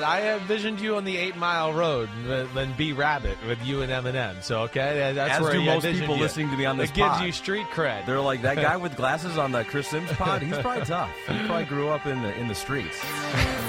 I envisioned you on the Eight Mile Road, and then B Rabbit with you and Eminem. So okay, that's As where do I most people you. listening to me on this It gives pod. you street cred. They're like that guy with glasses on the Chris Simms pod. He's probably tough. He probably grew up in the in the streets.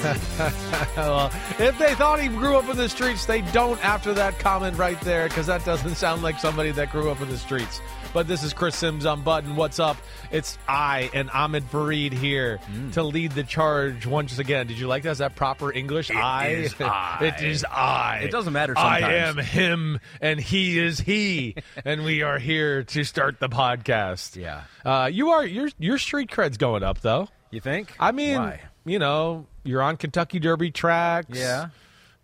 well, if they thought he grew up in the streets, they don't after that comment right there, because that doesn't sound like somebody that grew up in the streets. But this is Chris Simms on Button. What's up? It's I and Ahmed Fareed here Mm. to lead the charge once again. Did you like that? Is that proper English? I. is I. it is I. It doesn't matter I am him, and he is he, and we are here to start the podcast. Yeah. Uh, you are your your street cred's going up though. You think? I mean, Why? you know, you're on Kentucky Derby tracks. Yeah.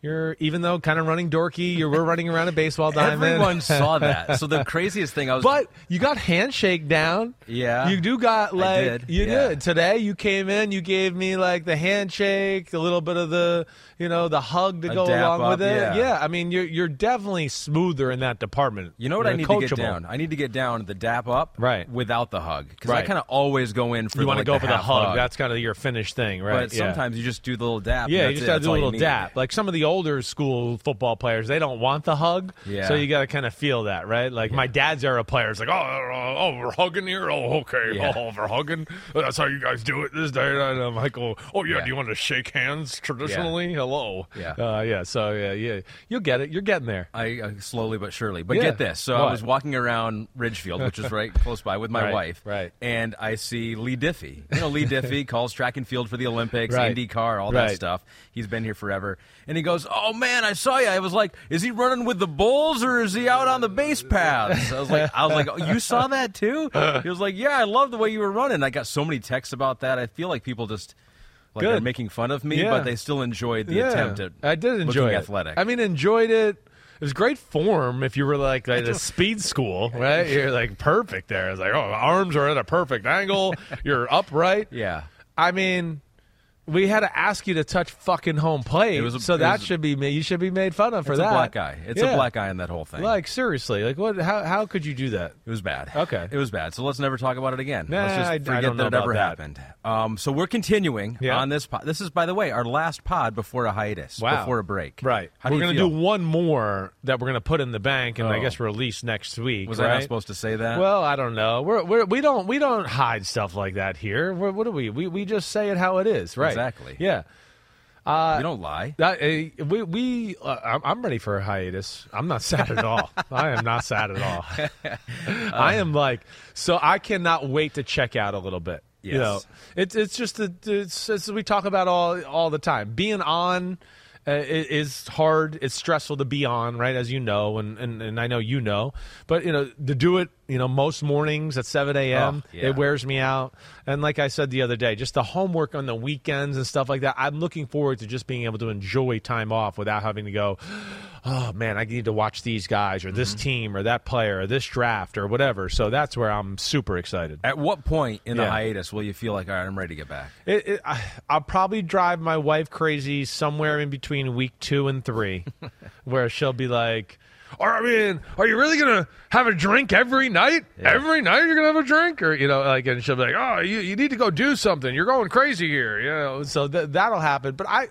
You're even though kind of running dorky, you were running around a baseball diamond. Everyone saw that. So the craziest thing I was But you got handshake down. Yeah. You do got like did, you yeah. did. Today you came in, you gave me like the handshake, a little bit of the you know, the hug to A go along up, with it. yeah. I mean you're you're definitely smoother in that department. You know what You're I need to get coachable. down? I need to get down the dap up Right. without the hug because I kind of always go in for You want to like, go for the half hug. That's kind of your finish thing, right? But Yeah. sometimes you just do the little dap. Yeah, you just it. got to That's do a little dap. Like some of the older school football players, they don't want the hug. Yeah. So you got to kind of feel that, right? Like my dad's era players, like, oh, oh, oh, we're hugging here. Oh, okay. Yeah. Oh, we're hugging. That's how you guys do it this day. And I'm like, oh, oh yeah, Yeah. Do you want to shake hands traditionally? Hello. Yeah. Uh, yeah. So yeah, yeah. You'll get it. You're getting there. I uh, slowly but surely. But Yeah. get this. So I was walking around Ridgefield, which is right close by, with my Right, wife. right. And I see Leigh Diffey. You know, Lee Diffey calls track and field for the Olympics, Right. IndyCar, all Right. that stuff. He's been here forever. And he goes, "Oh man, I saw you." I was like, "Is he running with the Bulls or is he out on the base paths?" I was like, "I was like, oh, you saw that too?" He was like, "Yeah, I love the way you were running." I got so many texts about that. I feel like people just. Like Good. are making fun of me, Yeah. but they still enjoyed the yeah. attempt at I did enjoy it. athletic. I mean, enjoyed it. It was great form if you were like at a speed school, right? You're like perfect there. It's like, oh, arms are at a perfect angle. You're upright. yeah. I mean, we had to ask you to touch fucking home plate, It was a- so that was- should be you should be made fun of for It's that. a black guy. It's Yeah. a black guy in that whole thing. Like seriously, like what? How how could you do that? It was bad. Okay. It was bad. So let's never talk about it again. Nah, let's just I- I forget don't that it ever that. happened. Um, so we're continuing Yeah. on this pod. This is, by the way, our last pod before a hiatus, Wow. before a break. Right. How we're gonna do one more that we're gonna put in the bank and I Oh. guess release next week. Was right? I not supposed to say that? Well, I don't know. We're, we're we don't we don't hide stuff like that here. We're, what do we? We we just say it how it is, right? Exactly. Yeah. you don't lie. That, uh, we we uh, I'm- ready for a hiatus. I'm not sad at all. I am not sad at all. I am like so. I cannot wait to check out a little bit. You know, it's it's just a, it's, it's we talk about all all the time. Being on uh, is hard. It's stressful to be on, right? As you know, and, and and I know you know. But you know, to do it, you know, most mornings at seven a.m. Oh, yeah. It wears me out. And like I said the other day, just the homework on the weekends and stuff like that. I'm looking forward to just being able to enjoy time off without having to go, oh man, I need to watch these guys or this Mm-hmm. team or that player or this draft or whatever. So that's where I'm super excited. At what point in the hiatus will you feel like, all right, I'm ready to get back? It, it, I, I'll probably drive my wife crazy somewhere in between week two and three, where she'll be like, or, I mean, are you really gonna have a drink every night? Every night you're gonna have a drink, or you know, like, and she'll be like, "Oh, you, you need to go do something. You're going crazy here." You know, so th- that'll happen. But I,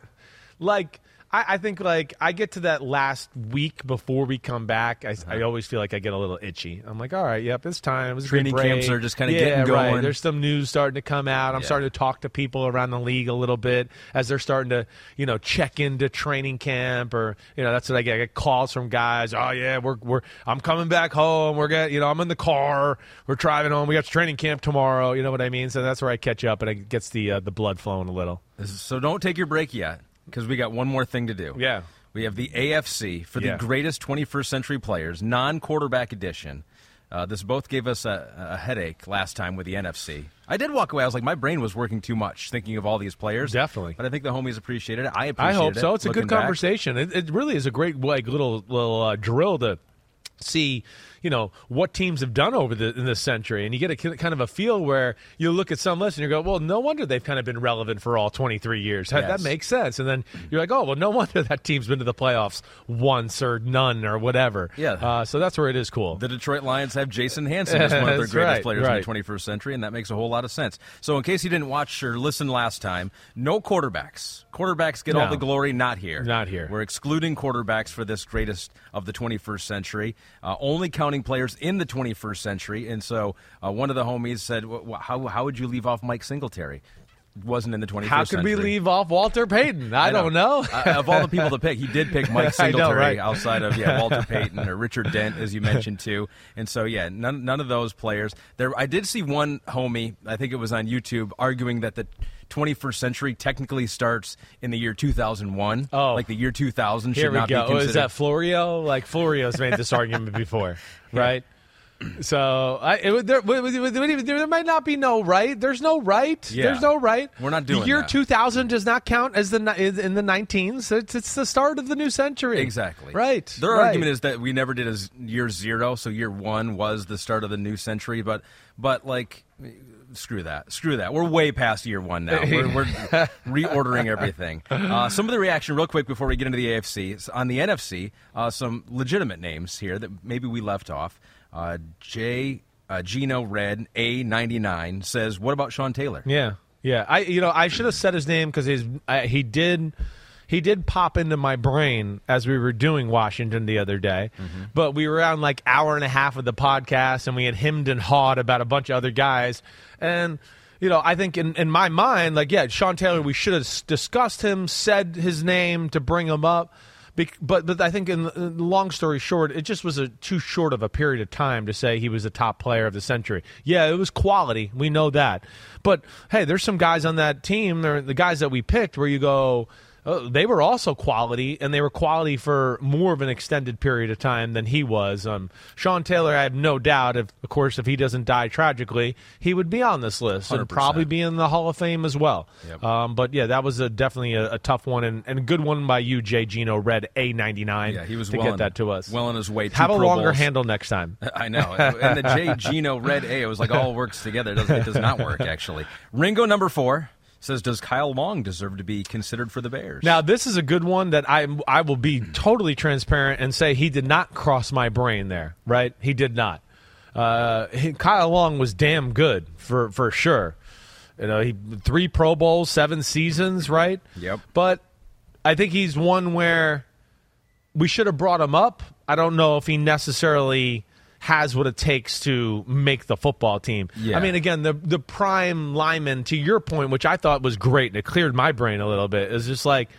like, I, I think like I get to that last week before we come back, I, I always feel like I get a little itchy. I'm like, all right, yep, it's time. It Training camps are just kinda yeah, getting Right. going. There's some news starting to come out. I'm Yeah. starting to talk to people around the league a little bit as they're starting to, you know, check into training camp or you know that's what I get. I get calls from guys. Oh yeah, we're we're I'm coming back home. We're getting you know I'm in the car. We're driving home. We got training camp tomorrow. You know what I mean? So that's where I catch up and it gets the uh, the blood flowing a little. So don't take your break yet, because we got one more thing to do. Yeah. We have the AFC for Yeah. the greatest 21st century players, non quarterback edition. Uh, this both gave us a, a headache last time with the NFC. I did walk away. I was like, my brain was working too much thinking of all these players. Definitely. But I think the homies appreciated it. I appreciate it. I hope so. It's a good conversation. It, it really is a great like little little uh, drill to see you know what teams have done over the in this century and you get a kind of a feel where you look at some list and you go well no wonder they've kind of been relevant for all 23 years that, that makes sense and then you're like oh well no wonder that team's been to the playoffs once or none or whatever Yeah. uh, so that's where it is cool The Detroit Lions have Jason Hansen as one of their greatest right, players right. in the 21st century, and that makes a whole lot of sense. So, in case you didn't watch or listen last time, no quarterbacks. Quarterbacks get all the glory, not here. Not here. We're excluding quarterbacks for this greatest of the 21st century, uh, only counting players in the 21st century. And so, uh, one of the homies said, "Wh- wh- how, how would you leave off Mike Singletary? Wasn't in the 21st how could we leave off walter payton i, don't know Uh, of all the people to pick, he did pick Mike I know, Singletary right? outside of yeah Walter Payton or Richard Dent, as you mentioned too. And so yeah, none none of those players. There, I did see one homie. I think it was on YouTube arguing that the 21st century technically starts in the year 2001. Oh. like the year 2000 should Here we not go. be Oh, is that Florio? Like Florio's made this argument before, right? So I, it, there, there might not be no right. There's no right. Yeah. There's no right. We're not doing the year that. 2000 does not count as the in the 19s. It's, it's the start of the new century. Exactly. Right. Their right. argument is that we never did as year zero, so year one was the start of the new century. But but like, screw that. Screw that. We're way past year one now. We're, we're reordering everything. Uh, some of the reaction, real quick, before we get into the AFC, on the NFC, uh, some legitimate names here that maybe we left off. Uh, J. Uh, Gino Red A ninety nine says, "What about Sean Taylor?" Yeah, yeah. I you know I should have said his name because he's I, he did he did pop into my brain as we were doing Washington the other day, mm-hmm. but we were on like hour and a half of the podcast and we had hemmed and hawed about a bunch of other guys and. You know, I think in, in my mind, like, yeah, Sean Taylor, we should have discussed him, said his name to bring him up. But but I think in, in long story short, it just was a too short of a period of time to say he was a top player of the century. Yeah, it was quality. We know that. But hey, there's some guys on that team, the guys that we picked, where you go, oh, they were also quality, and they were quality for more of an extended period of time than he was. Um, Sean Taylor, I have no doubt, if of course, if he doesn't die tragically, he would be on this list and 100%. probably be in the Hall of Fame as well. Yep. Um, but yeah, that was a, definitely a, a tough one and, and a good one by you, Jay Gino Red A99. Yeah, he was to well get on- that to us. well on his way. Have a Pro longer Bowls. handle next time. I know. And the Jay Gino Red A, it was like all works together. It, doesn't, it does not work, actually. Ringo number four says, Does Kyle Long deserve to be considered for the Bears? Now, this is a good one that I I will be totally transparent and say he did not cross my brain there. Right? He did not. Uh, he, Kyle Long was damn good for for sure. You know, he three Pro Bowls, seven seasons, right? Yep. But I think he's one where we should have brought him up. I don't know if he necessarily has what it takes to make the football team. Yeah. I mean, again, the the prime lineman, to your point, which I thought was great, and it cleared my brain a little bit, is just like,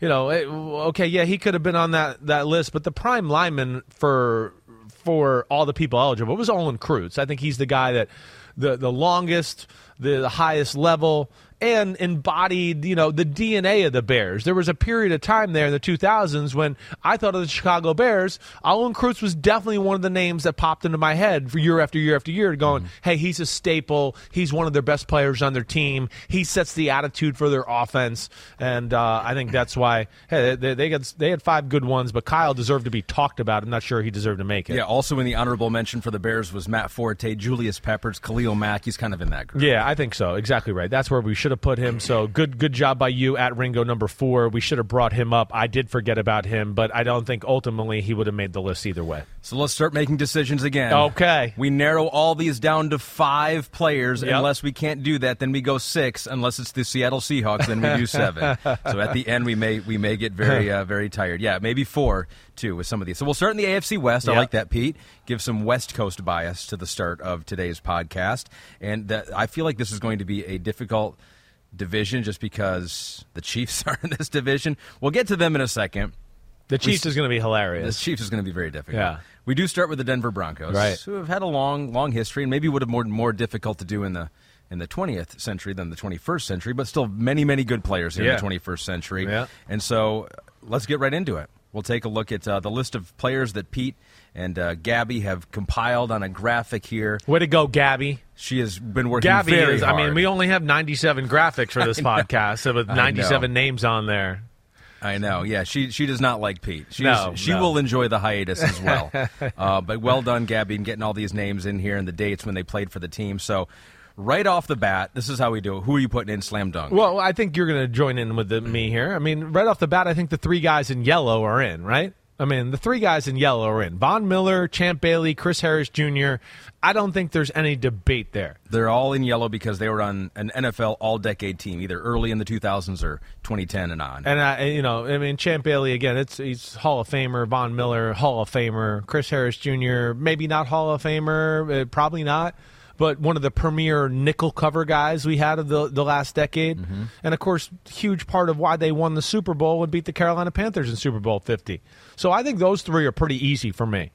you know, it- okay, yeah, he could have been on that that list, but the prime lineman for for all the people eligible was Olin Kreutz. I think he's the guy that the the longest, the, the highest level. And embodied, you know, the DNA of the Bears. There was a period of time there in the 2000s when I thought of the Chicago Bears. Olin Kreutz was definitely one of the names that popped into my head for year after year after year, going, "Hey, he's a staple. He's one of their best players on their team. He sets the attitude for their offense." And uh, I think that's why, hey, they, they got they had five good ones, but Kyle deserved to be talked about. I'm not sure he deserved to make it. Yeah, also in the honorable mention for the Bears was Matt Forte, Julius Peppers, Khalil Mack. He's kind of in that group. Yeah, I think so. Exactly right. That's where we should have put him. So good, good job by you at Ringo number four. We should have brought him up. I did forget about him, but I don't think ultimately he would have made the list either way. So let's start making decisions again. Okay. We narrow all these down to five players. Yep. Unless we can't do that, then we go six. Unless it's the Seattle Seahawks, then we do seven. so at the end, we may we may get very uh, very tired. Yeah, maybe four too with some of these. So we'll start in the AFC West. I like that, Pete. Give some West Coast bias to the start of today's podcast, and that, I feel like this is going to be a difficult division just because the Chiefs are in this division. We'll get to them in a second. The Chiefs We- is going to be hilarious. The. Chiefs is going to be very difficult. Yeah. We do start with the Denver Broncos, Right. who have had a long, long history, and maybe would have more more difficult to do in the in the 20th century than the 21st century, but still many, many good players here Yeah. in the 21st century. Yeah. And so, uh, let's get right into it. We'll take a look at uh, the list of players that Pete and uh, Gabby have compiled on a graphic here. Way to go, Gabby. She has been working Gabby is. hard. I mean, we only have 97 graphics for this podcast, so with 97 names on there. I know. Yeah, she she does not like Pete. She's, No, she no. will enjoy the hiatus as well. uh, but well done, Gabby, in getting all these names in here and the dates when they played for the team. So, right off the bat, this is how we do it. Who are you putting in slam dunk? Well, I think you're going to join in with the, me here. I mean, right off the bat, I think the three guys in yellow are in, right? I mean, the three guys in yellow are in. Von Miller, Champ Bailey, Chris Harris Jr. I don't think there's any debate there. They're all in yellow because they were on an NFL All Decade team, either early in the 2000s or 2010 and on. And I, you know, I mean, Champ Bailey again. It's he's Hall of Famer. Von Miller, Hall of Famer. Chris Harris Jr. Maybe not Hall of Famer. Uh, probably not. But one of the premier nickel cover guys we had of the the last decade, and of course, huge part of why they won the Super Bowl and beat the Carolina Panthers in Super Bowl Fifty. So I think those three are pretty easy for me.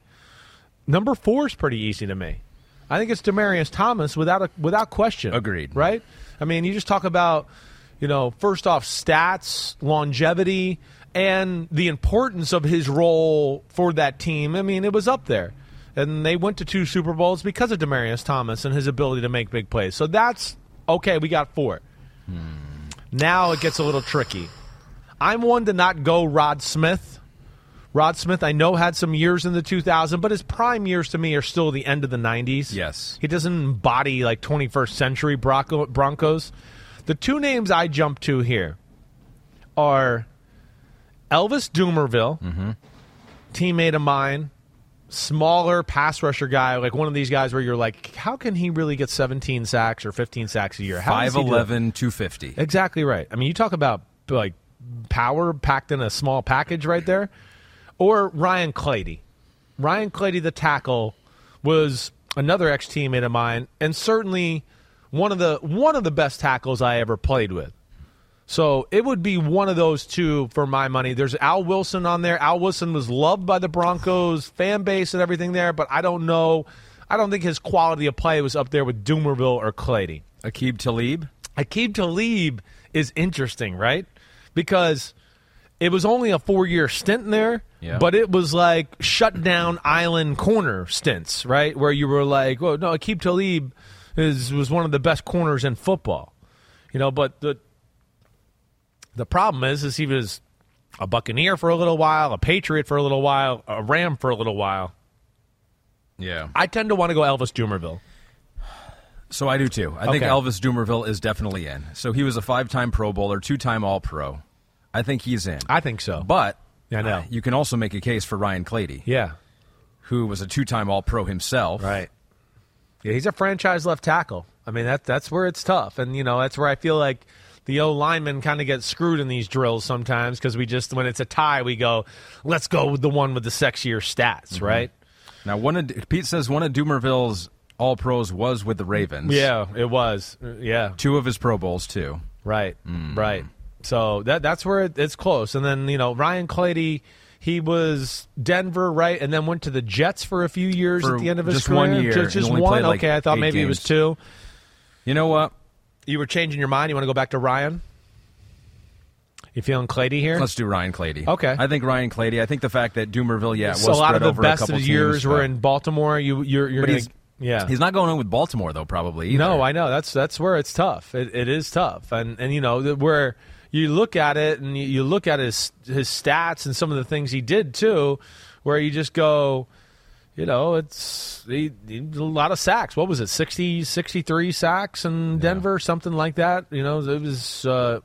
Number four is pretty easy to me. I think it's Demaryius Thomas without a without question. Agreed. Right? I mean, you just talk about, you know, first off, stats, longevity, and the importance of his role for that team. I mean, it was up there. And they went to two Super Bowls because of Demaryius Thomas and his ability to make big plays. So that's okay, we got four. Hmm. Now it gets a little tricky. I'm one to not go Rod Smith. Rod Smith, I know, had some years in the 2000s, but his prime years to me are still the end of the 90s. Yes. He doesn't embody like 21st century Bronco- Broncos. The two names I jump to here are Elvis Dumervil, mm-hmm. teammate of mine, smaller pass rusher guy, like one of these guys where you're like, how can he really get 17 sacks or 15 sacks a year? How does he do it? 5'11, 250. Exactly right. I mean, you talk about like power packed in a small package right there. Or Ryan Clady. Ryan Clady, the tackle, was another ex teammate of mine, and certainly one of the one of the best tackles I ever played with. So it would be one of those two for my money. There's Al Wilson on there. Al Wilson was loved by the Broncos fan base and everything there, but I don't know. I don't think his quality of play was up there with Dumervil or Clady. Aqib Talib. Aqib Talib is interesting, right? Because it was only a four year stint there, Yeah. but it was like shut down island corner stints, right? Where you were like, well, no, Aqib Talib is was one of the best corners in football. You know, but the the problem is is he was a Buccaneer for a little while, a Patriot for a little while, a Ram for a little while. Yeah. I tend to want to go Elvis Dumervil. So I do too. I think Elvis Dumervil is definitely in. So he was a five time Pro Bowler, two time All Pro. I think he's in. I think so. But Yeah, I know. uh, you can also make a case for Ryan Clady, yeah. who was a two time All Pro himself. Right. Yeah, he's a franchise left tackle. I mean, that that's where it's tough, and you know that's where I feel like the O linemen kind of get screwed in these drills sometimes because we just when it's a tie we go, let's go with the one with the sexier stats, Mm-hmm. right? Now, one of Pete says one of Dumervil's All Pros was with the Ravens. Yeah, it was. Uh, Yeah, Two of his Pro Bowls too. right, Mm. right. So that that's where it, it's close. And then you know Ryan Clady, he was Denver, right, and then went to the Jets for a few years For at the end of his just career. one year, just, just one. like, okay, I thought maybe it was two. You know what? You were changing your mind. You want to go back to Ryan? You feeling Clady here? Let's do Ryan Clady. Okay. I think Ryan Clady. I think the fact that Dumervil, yeah, was so a lot of the best of years teams, were in Baltimore. You, you're, you're gonna, he's- yeah. He's not going in with Baltimore though, probably. Either. no, I know that's that's where it's tough. It, it is tough, and and you know where you look at it and you, you look at his his stats and some of the things he did too, where you just go, you know, it's he, he a lot of sacks. What was it, 60, 63 sacks in Denver, something like that. You know, it was uh,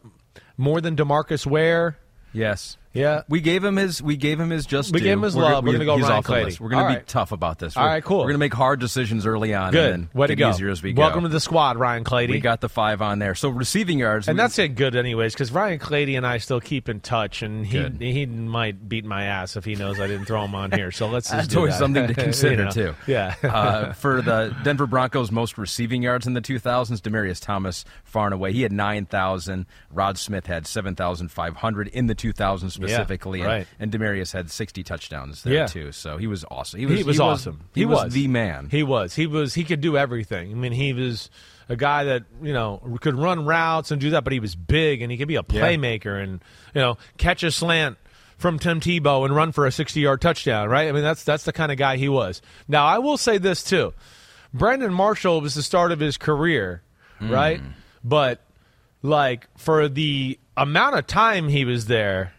more than Demarcus Ware. Yes. Yeah. We gave him his. We gave him his just. We due. gave him his We're love. We're we- gonna go Ryan Clady. We're going All to be right. tough about this. All We're, right, cool. We're going to make hard decisions early on. Good. And then Way to go. easier as we go. Welcome to the squad, Ryan Clady. We got the five on there. So receiving yards. and we- that's it good anyways because Ryan Clady and I still keep in touch and he Good. he might beat my ass if he knows I didn't throw him on here. So let's just That's do always that. something to You consider know? too. Yeah. uh, for the Denver Broncos, most receiving yards in the 2000s, Demaryius Thomas far and away. He had 9,000. Rod Smith had 7,500 in the 2000s specifically, and- right. and, Demaryius had 60 touchdowns there Yeah. too. So he was awesome. He he was, was, awesome. He, was, the man. He was. He was. He could do everything. I mean, he was a guy that you know could run routes and do that, but he was big and he could be a Yeah. playmaker and you know catch a slant from Tim Tebow and run for a sixty-yard touchdown. Right? I mean, that's that's the kind of guy he was. Now, I will say this too: Brandon Marshall was the start of his career, hmm. right? But like for the amount of time he was there,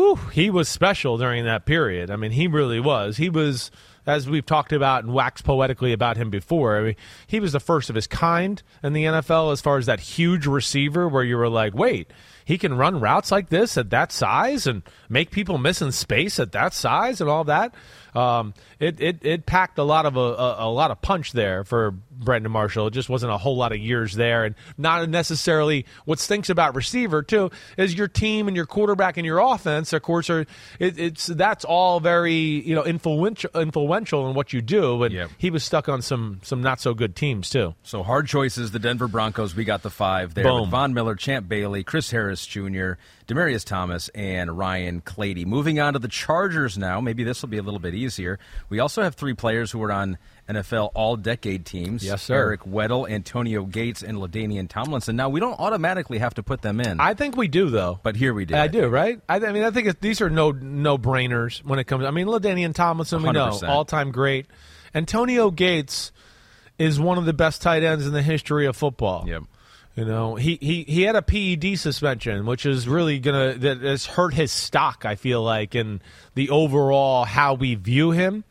whew, he was special during that period. I mean, he really was. He was, as we've talked about and waxed poetically about him before. I mean, he was the first of his kind in the NFL as far as that huge receiver where you were like, wait, he can run routes like this at that size and make people miss in space at that size and all that. Um, it, it it packed a lot of a, a, a lot of punch there for Brandon Marshall. It just wasn't a whole lot of years there, and not necessarily. What stinks about receiver too is your team and your quarterback and your offense. Of course, are it, it's that's all very you know influential influential in what you do. And Yep. he was stuck on some some not so good teams too. So hard choices. The Denver Broncos. We got the five there. Boom. With Von Miller, Champ Bailey, Chris Harris Jr., Demaryius Thomas, and Ryan Clady. Moving on to the Chargers now. Maybe this will be a little bit easier. We also have three players who are on NFL All-Decade teams. Yes, sir. Eric Weddle, Antonio Gates, and LaDainian Tomlinson. Now we don't automatically have to put them in, I think we do though. but here we do. I do, right? I, I mean, I think these are no no brainers when it comes. I mean, LaDainian Tomlinson, we know, all time great. Antonio Gates is one of the best tight ends in the history of football. Yep. You know, he, he, he had a PED suspension, which is really gonna that has hurt his stock. I feel like in the overall how we view him,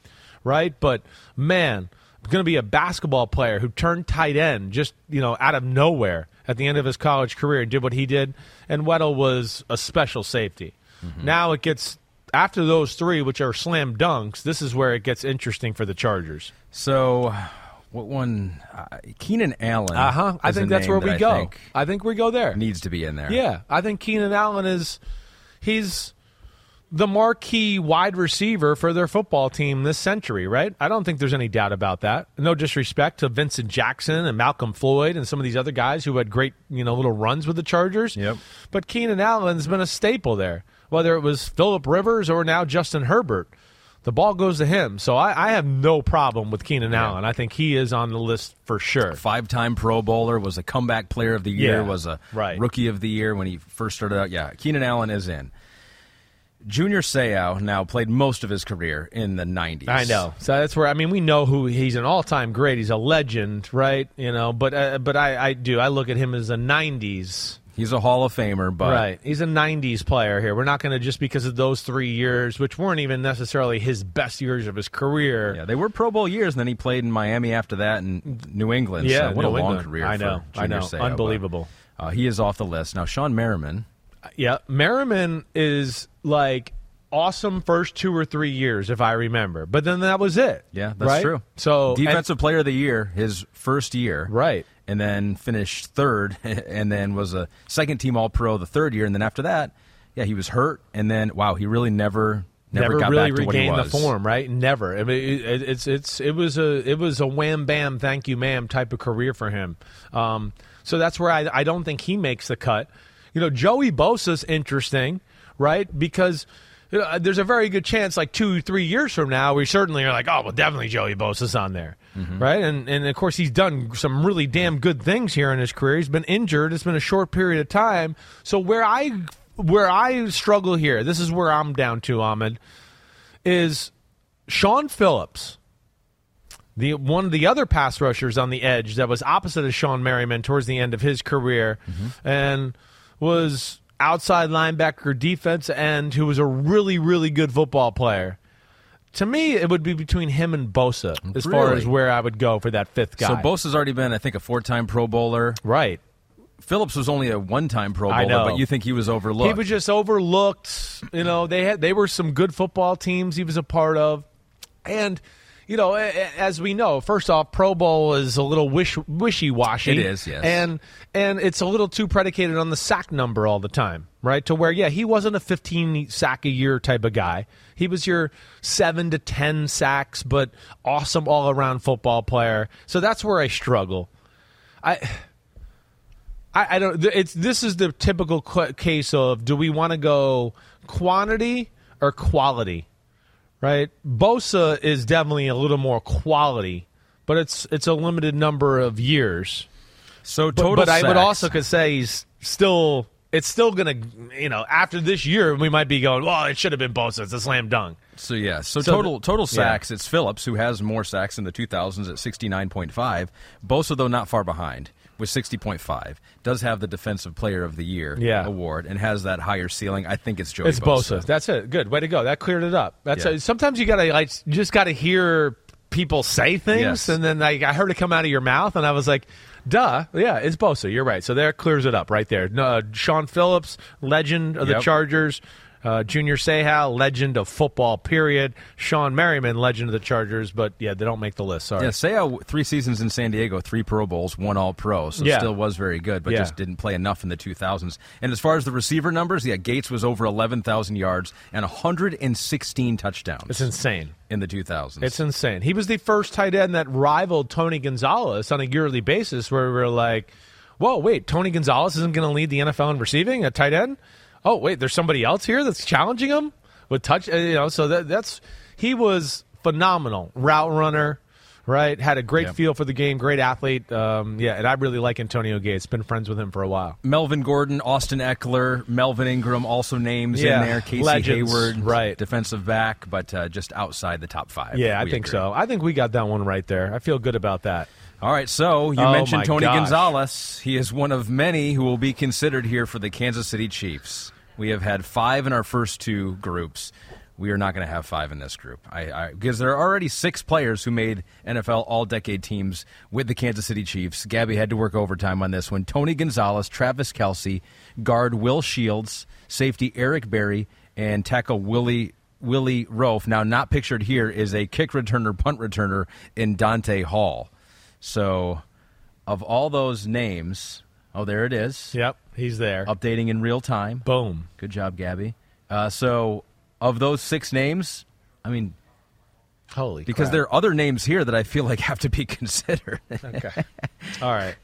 right? But man, going to be a basketball player who turned tight end just you know out of nowhere at the end of his college career and did what he did. And Weddle was a special safety. Mm-hmm. Now it gets after those three, which are slam dunks. This is where it gets interesting for the Chargers. So, what one? Uh, Keenan Allen. Uh huh. I think that's where we that I go. think I think we go there. needs to be in there. Yeah, I think Keenan Allen is he's the marquee wide receiver for their football team this century, right? I don't think there's any doubt about that. No disrespect to Vincent Jackson and Malcolm Floyd and some of these other guys who had great, you know, little runs with the Chargers. Yep. But Keenan Allen's been a staple there, whether it was Philip Rivers or now Justin Herbert. The ball goes to him. So I, I have no problem with Keenan Allen. I think he is on the list for sure. Five-time Pro Bowler, was a comeback player of the year, Yeah, was a right. rookie of the year when he first started out. Yeah, Keenan Allen is in. Junior Seau now played most of his career in the 90s. I know. So that's where I mean we know who he's an all-time great. He's a legend, right? You know, but uh, but I, I do I look at him as a '90s. He's a Hall of Famer, but right. He's a '90s player here. We're not going to just because of those three years, which weren't even necessarily his best years of his career. yeah, they were Pro Bowl years, and then he played in Miami after that and New England. Yeah, so what New a long England. career I know. for I know. But, Unbelievable. uh, he is off the list. Now, Shawne Merriman, Yeah, Merriman is like awesome first two or three years, if I remember. But then that was it. yeah, that's right? true. So and- Defensive Player of the Year, his first year. right. And then finished third, and then was a second team All Pro the third year, and then after that, yeah, he was hurt, and then wow, he really never never, got really back to what he regained the form, right? Never. I mean, it, it's it's it was a it was a wham bam, thank you, ma'am type of career for him. Um, so that's where I I don't think he makes the cut. You know, Joey Bosa's interesting, right? Because. you know, there's a very good chance, like two, three years from now, we certainly are like, oh, well, definitely Joey Bosa's on there, Mm-hmm. right? And and of course, he's done some really damn good things here in his career. He's been injured; it's been a short period of time. So where I where I struggle here, this is where I'm down to, Ahmed is Shaun Phillips, the one of the other pass rushers on the edge that was opposite of Shawne Merriman towards the end of his career, mm-hmm. and was outside linebacker, defense end, who was a really really good football player. To me, it would be between him and Bosa as far as where I would go for that fifth guy. So Bosa's already been, I think, a four-time Pro Bowler. right? Phillips was only a one-time Pro Bowler, but you think he was overlooked? He was just overlooked. You know, they had they were some good football teams he was a part of, and you know, as we know, first off, Pro Bowl is a little wish wishy washy. It is, yes. and and it's a little too predicated on the sack number all the time, right? To where, yeah, he wasn't a 15 sack a year type of guy. He was your seven to 10 sacks, but awesome all around football player. So that's where I struggle. I. I, I don't. It's this is the typical case of do we want to go quantity or quality, right? Bosa is definitely a little more quality, but it's it's a limited number of years. so But, total. but I would also could say he's still. It's still gonna, you know, after this year, we might be going. Well, it should have been Bosa. It's a slam dunk. So yeah, so, So total total yeah. sacks. It's Phillips who has more sacks in the 2000s at 69.5. Bosa though not far behind with 60.5. Does have the Defensive Player of the Year Yeah. award and has that higher ceiling. I think it's Joey It's Bosa. That's it. Good way to go. That cleared it up. That's Yeah. uh, sometimes you gotta like you just gotta hear people say things, Yes. and then like, I heard it come out of your mouth, and I was like, "Duh, yeah, it's Bosa. You're right." So there clears it up right there. Uh, Shaun Phillips, legend of the Chargers. Uh, Junior Seau, legend of football. Period. Shawne Merriman, legend of the Chargers, but yeah, they don't make the list. Sorry. Yeah, Seau, three seasons in San Diego, three Pro Bowls, one All Pro, so Yeah. still was very good, but Yeah. just didn't play enough in the 2000s. And as far as the receiver numbers, yeah, Gates was over 11,000 yards and 116 touchdowns It's insane. in the 2000s. It's insane. He was the first tight end that rivaled Tony Gonzalez on a yearly basis, where we were like, "Whoa, wait, Tony Gonzalez isn't going to lead the NFL in receiving at tight end? Oh, wait, there's somebody else here that's challenging him with touch. uh, You know, so that, that's he was phenomenal route runner." Right, had a great Yep. feel for the game, great athlete. Um, yeah, and I really like Antonio Gates. Been friends with him for a while. Melvin Gordon, Austin Ekeler, Melvin Ingram, also names Yeah, in there. Casey legends, Hayward, right. defensive back, but uh, just outside the top five. Yeah, I think agree. so. I think we got that one right there. I feel good about that. All right, so you Oh, mentioned Tony gosh. Gonzalez. He is one of many who will be considered here for the Kansas City Chiefs. We have had five in our first two groups. We are not going to have five in this group I, I, because there are already six players who made NFL All Decade teams with the Kansas City Chiefs. Gabby had to work overtime on this one. Tony Gonzalez, Travis Kelce, guard Will Shields, safety Eric Berry, and tackle Willie Willie Roaf. Now, not pictured here is a kick returner, punt returner in Dante Hall. So, of all those names, oh, there it is. Yep, he's there. Updating in real time. Boom. Good job, Gabby. Uh, so, of those six names, I mean, Holy, because crap. there are other names here that I feel like have to be considered. Okay. All right.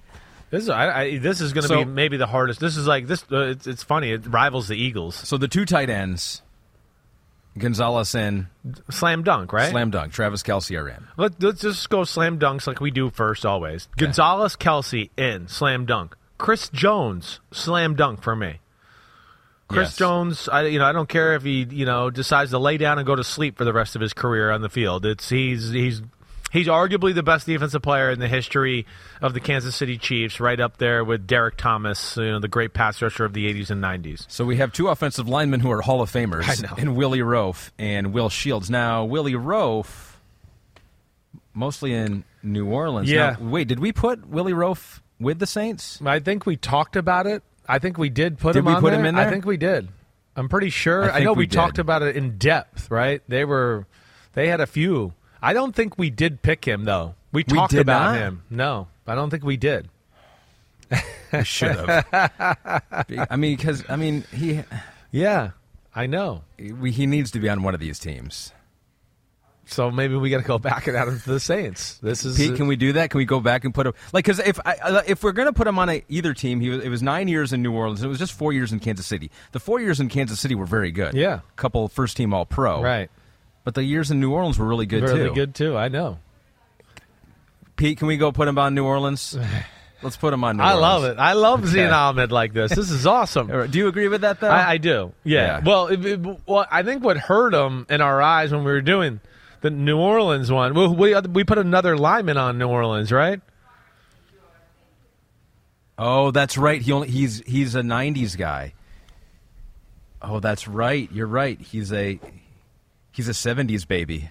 This is I, I, this is going to So- be maybe the hardest. This is like this. Uh, it's, it's funny. It rivals the Eagles. so, the two tight ends, Gonzalez and Slam dunk, right? Slam Dunk, Travis Kelce are in. Let, let's just go slam dunks like we do first always. Gonzalez, Kelce in slam dunk. Chris Jones slam dunk for me. Chris Yes. Jones, I you know I don't care if he you know decides to lay down and go to sleep for the rest of his career on the field. It's he's he's he's arguably the best defensive player in the history of the Kansas City Chiefs, right up there with Derrick Thomas, you know the great pass rusher of the 80s and 90s. So we have two offensive linemen who are Hall of Famers, I know. in Willie Roaf and Will Shields. Now, Willie Roaf, mostly in New Orleans. Yeah. Now, wait, did we put Willie Roaf with the Saints? I think we talked about it. I think we did put Did him we on put there. him in there? I think we did. I'm pretty sure. I I, know we we, talked about it in depth, right? They were they had a few. I don't think we did pick him though. We We talked did about not? him. No, I don't think we did. We should have. I mean, because I mean, he Yeah, I know. we, he needs to be on one of these teams. So maybe we got to go back and out of the Saints. This is Pete, can we do that? Can we go back and put him like because if I, I- if we're going to put him on a, either team, he was, it was nine years in New Orleans. It was just four years in Kansas City. The four years in Kansas City were very good. Yeah. couple first team All Pro. right. But the years in New Orleans were really good too. really too. good too. I know. Pete, can we go put him on New Orleans? Let's put him on New Orleans. I Orleans. love it. I love Okay. seeing Ahmed like this. This is awesome. Do you agree with that though? I, I do. Yeah. Yeah. Well, it, it- well, I think what hurt him in our eyes when we were doing the New Orleans one, well, we uh, we put another lineman on New Orleans, right? oh, that's right. He only he's he's a '90s guy. Oh, that's right. You're right. He's a he's a '70s baby.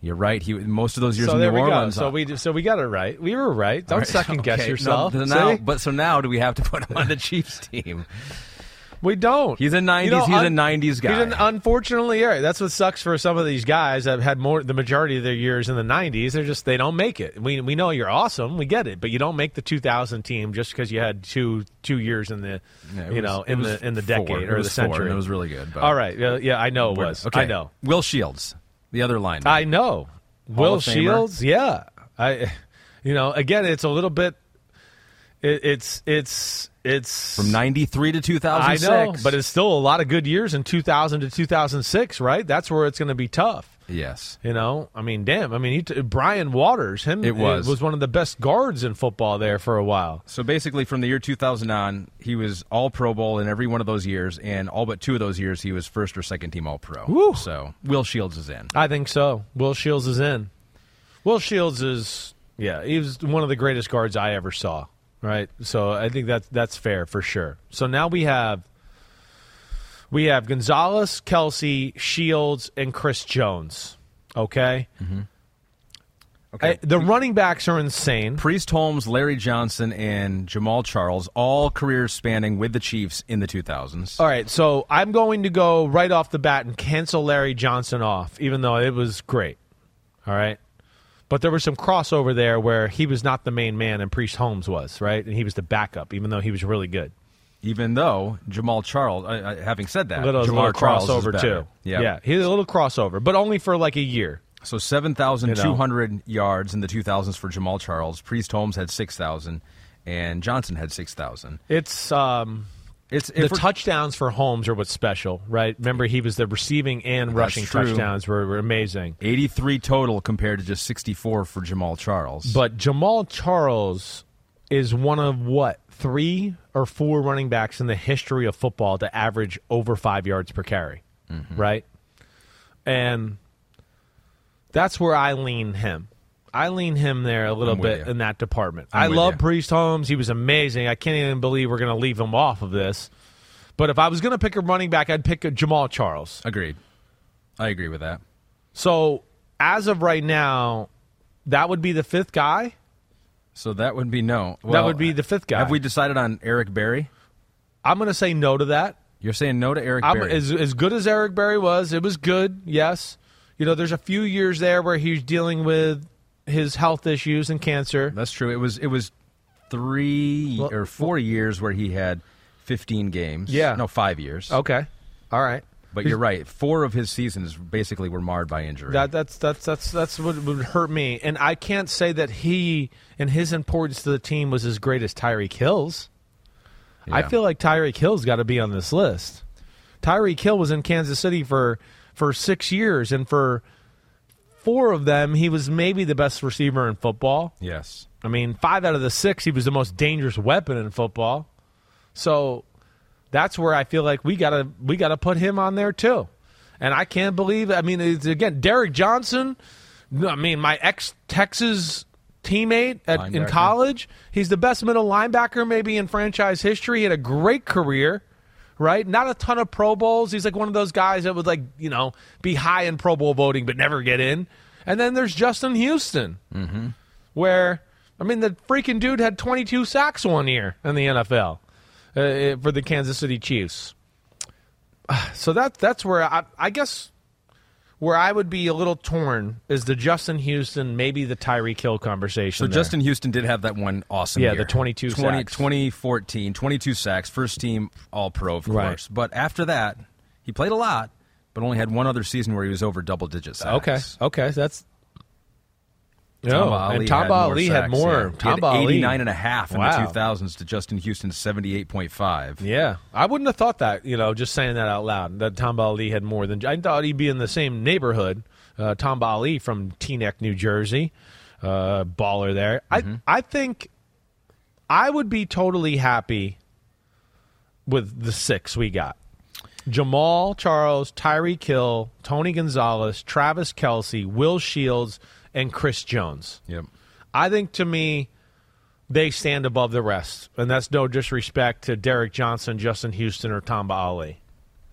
You're right. He most of those years So in New we Orleans. So uh, we so we got it right. We were right. Don't right, second guess okay, no, yourself. so now, but so now, do we have to put him on the Chiefs team? We don't. He's a 90s he's a 90s guy. He's an, unfortunately, yeah, that's what sucks for some of these guys that have had more the majority of their years in the 90s. They're just they don't make it. We we know you're awesome, we get it, but you don't make the 2000 team just because you had two two years in the Yeah, you was- know in the in the decade It or the four, century. it was really good, but- All right, yeah, yeah, I know it was. Okay. I know. Will Shields, the other line. I know. Will. Shields, yeah. I, you know, again, it's a little bit. It, it's it's it's from 93 to I 2006. know, but it's still a lot of good years in 2000 to 2006, right? That's where it's going to be tough. yes. You know, I mean, damn. I mean, he t- Brian Waters, him, It was. was one of the best guards in football there for a while. So basically, from the year 2000 on, he was all Pro Bowl in every one of those years, and all but two of those years, he was first or second team All Pro. Woo. So Will Shields is in. I think so. Will Shields is in. Will Shields is yeah, he was one of the greatest guards I ever saw. Right, so I think that's that's fair for sure. So now we have we have Gonzalez, Kelce, Shields, and Chris Jones. Okay, mm-hmm. Okay. I- the running backs are insane. Priest Holmes, Larry Johnson, and Jamaal Charles, all careers spanning with the Chiefs in the 2000s. All right, so I'm going to go right off the bat and cancel Larry Johnson off, even though it was great. All right. But there was some crossover there where he was not the main man and Priest Holmes was, right? And he was the backup, even though he was really good. Even though Jamaal Charles, uh, having said that, little, Jamaal little crossover, too. Yeah. Yeah, he had a little crossover, but only for like a year. So 7,200 yards in the 2000s for Jamaal Charles. Priest Holmes had 6,000, and Johnson had 6,000. It's um, It's the touchdowns for Holmes are what's special, right? Remember, he was the receiving and That's rushing true. touchdowns were, were amazing. 83 total compared to just 64 for Jamaal Charles. But Jamaal Charles is one of what three or four running backs in the history of football to average over five yards per carry, Mm-hmm. right? And that's where I lean him. I lean him there a little I'm bit in that department. I'm I love you. Priest Holmes. He was amazing. I can't even believe we're going to leave him off of this. But if I was going to pick a running back, I'd pick a Jamaal Charles. Agreed. I agree with that. So as of right now, that would be the fifth guy. So that would be no. that would be the fifth guy. Have we decided on Eric Berry? I'm going to say no to that. You're saying no to Eric I'm, Berry. as as good as Eric Berry was, it was good. Yes, you know, there's a few years there where he's dealing with his health issues and cancer. That's true. It was it was three Well- or four years where he had 15 games. Yeah. No, five years. Okay, all right. But you're right. Four of his seasons basically were marred by injury. That that's that's that's that's what would hurt me, and I can't say that he and his importance to the team was as great as Tyreek Hill's. I feel like Tyreek Hill's got to be on this list. Tyreek Hill was in Kansas City for for six years, and for four of them, he was maybe the best receiver in football. Yes. I mean, five out of the six, he was the most dangerous weapon in football. So that's where I feel like we gotta we gotta put him on there too. And I can't believe. I mean, it's, again, Derrick Johnson. I mean, my ex Texas teammate at, in college. He's the best middle linebacker maybe in franchise history. He had a great career. Right, not a ton of Pro Bowls. He's like one of those guys that would like you know be high in Pro Bowl voting but never get in. And then there's Justin Houston, where I mean the freaking dude had 22 sacks one year in the NFL uh, for the Kansas City Chiefs. So that that's where I, I guess where I would be a little torn is the Justin Houston, maybe the Tyreek Hill conversation. So there. Justin Houston did have that one awesome Yeah, year. the 22 20, sacks. 2014, 22 sacks, first team All Pro, of Right. course. But after that, he played a lot, but only had one other season where he was over double digit sacks. okay, okay, that's no, Ali and Tamba had more Ali had sacks, more. yeah. He Tamba had Ali 89 and a half in Wow. the 2000s to Justin Houston's 78.5. Yeah, I wouldn't have thought that. You know, just saying that out loud, that Tom Ali had more than I thought he'd be in the same neighborhood. Uh, Tom Ali from Teaneck, New Jersey, uh, baller there. I I think I would be totally happy with the six we got: Jamaal Charles, Tyreek Hill, Tony Gonzalez, Travis Kelce, Will Shields, and Chris Jones. Yep. I think to me, they stand above the rest, and that's no disrespect to Derrick Johnson, Justin Houston, or Tamba Hali.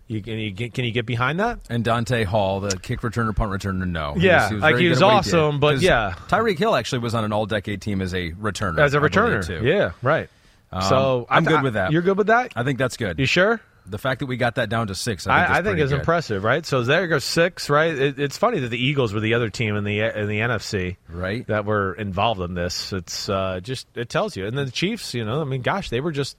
You, can, you get, can you get behind that? And Dante Hall, the kick returner, punt returner, no. Yeah, like very he was at what awesome, did. but yeah. Tyreek Hill actually was on an all-decade team as a returner. As a returner, too. yeah, right. Um, so I'm good with that. You're good with that? I think that's good. You sure? The fact that we got that down to six, I think, I, I is think it's good. impressive, right? So there goes six, right? It, it's funny that the Eagles were the other team in the in the NFC, Right. That were involved in this. It's uh, just it tells you. And then the Chiefs, you know, I mean, gosh, they were just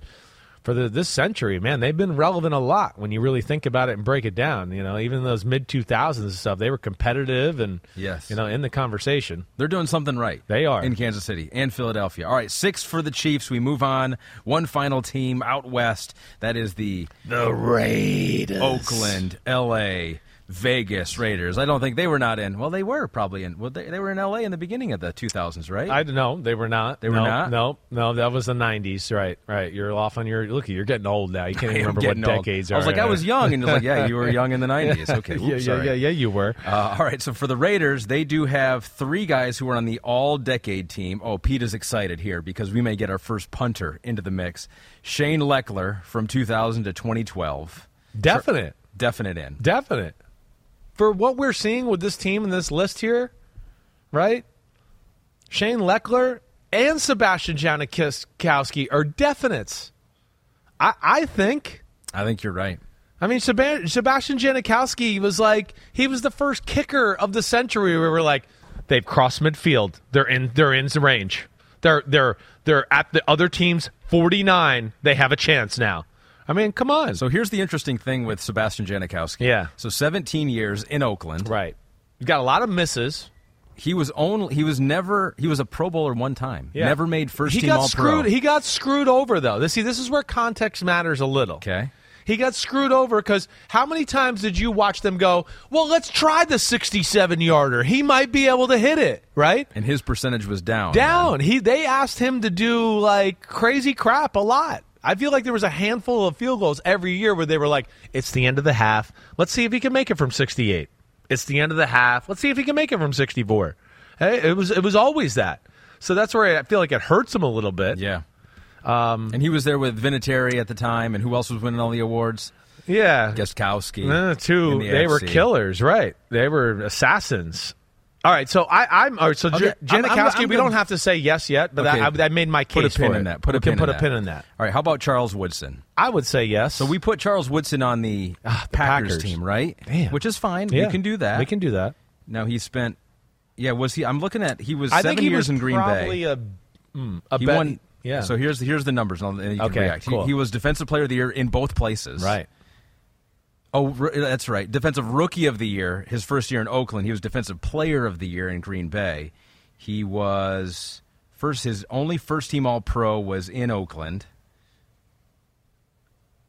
for the, this century, man. They've been relevant a lot when you really think about it and break it down. You know, even those mid two thousands and stuff, they were competitive and Yes. you know, in the conversation. They're doing something right. They are. in Kansas City and Philadelphia. All right, six for the Chiefs. We move on. One final team out west. That is the The Raiders, Oakland, L.A., Vegas Raiders. I don't think they were not in. Well, they were probably in. Well, they, they were in L.A. in the beginning of the 2000s, right? I know. They were not. They were no, not? No, no. That was the '90s. Right, right. You're off on your. Look, you're getting old now. You can't even remember what old. decades I was like, I was young, and you're like, yeah, you were young in the 90s. Okay, yeah, Oops, yeah, sorry. yeah, yeah. You were. Uh, all right, so for the Raiders, they do have three guys who are on the all decade team. Oh, Pete is excited here because we may get our first punter into the mix. Shane Lechler from 2000 to 2012. Definite. Definite in. Definite. For what we're seeing with this team and this list here, right? Shane Lechler and Sebastian Janikowski are definites. I, I think. I think you're right. I mean, Seb- Sebastian Janikowski was like he was the first kicker of the century. Where we're like, they've crossed midfield. They're in. They're in the range. They're they're they're at the other team's forty nine. They have a chance now. I mean, come on. So here's the interesting thing with Sebastian Janikowski. Yeah. So 17 years in Oakland. right, you got a lot of misses. He was only he was never he was a Pro Bowler one time. Yeah. Never made first he team got All screwed. Pro. He got screwed over though. This see, this is where context matters a little. Okay. He got screwed over because how many times did you watch them go? Well, let's try the sixty-seven yarder. He might be able to hit it, right? and his percentage was down. Down. He they asked him to do like crazy crap a lot. I feel like there was a handful of field goals every year where they were like, "It's the end of the half. Let's see if he can make it from sixty-eight. It's the end of the half. Let's see if he can make it from sixty-four." Hey, it was it was always that. So that's where I feel like it hurts him a little bit. Yeah. Um, and he was there with Vinatieri at the time, and who else was winning all the awards? Yeah, Gostkowski. Uh, two. the They were killers, right? They were assassins. All right, so I, I'm all right, so Okay, J- I'm- I'm- Janikowski. We don't have to say yes yet, but Okay. I, I made my case Put a pin for in it. that. Put a we can pin put in a that. pin in that. All right. How about Charles Woodson? I would say yes. So we put Charles Woodson on the, Ah, the Packers, Packers. team, right? Damn. Which is fine. yeah. We can do that. We can do that. Now he spent. Yeah, was he? I'm looking at. He was I seven think he years was in Green probably Bay. a, mm, a He bet- won. Yeah. So here's here's the numbers, and you can Okay, react. He- He, was Defensive Player of the Year in both places. right. Oh, that's right. Defensive Rookie of the Year. His first year in Oakland, he was Defensive Player of the Year in Green Bay. He was first. His only first team All Pro was in Oakland.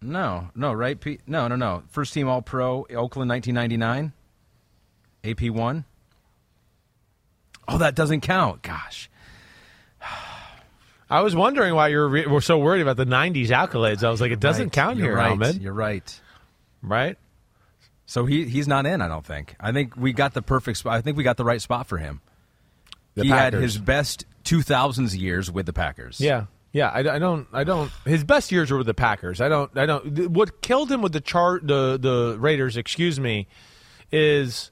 No, no, right? Pete? No, no, no. First team All Pro, Oakland, 1999. AP one. Oh, that doesn't count. Gosh. I was wondering why you were, re- were so worried about the '90s accolades. I was like, it doesn't Right. count You're here, right. Ahmed. You're right. Right? So he he's not in. I don't think. I think we got the perfect spot. I think we got the right spot for him. The he had his best 2000s years with the Packers. Yeah, yeah. I, I don't. I don't. His best years were with the Packers. I don't. I don't. What killed him with the chart, the the Raiders, excuse me, is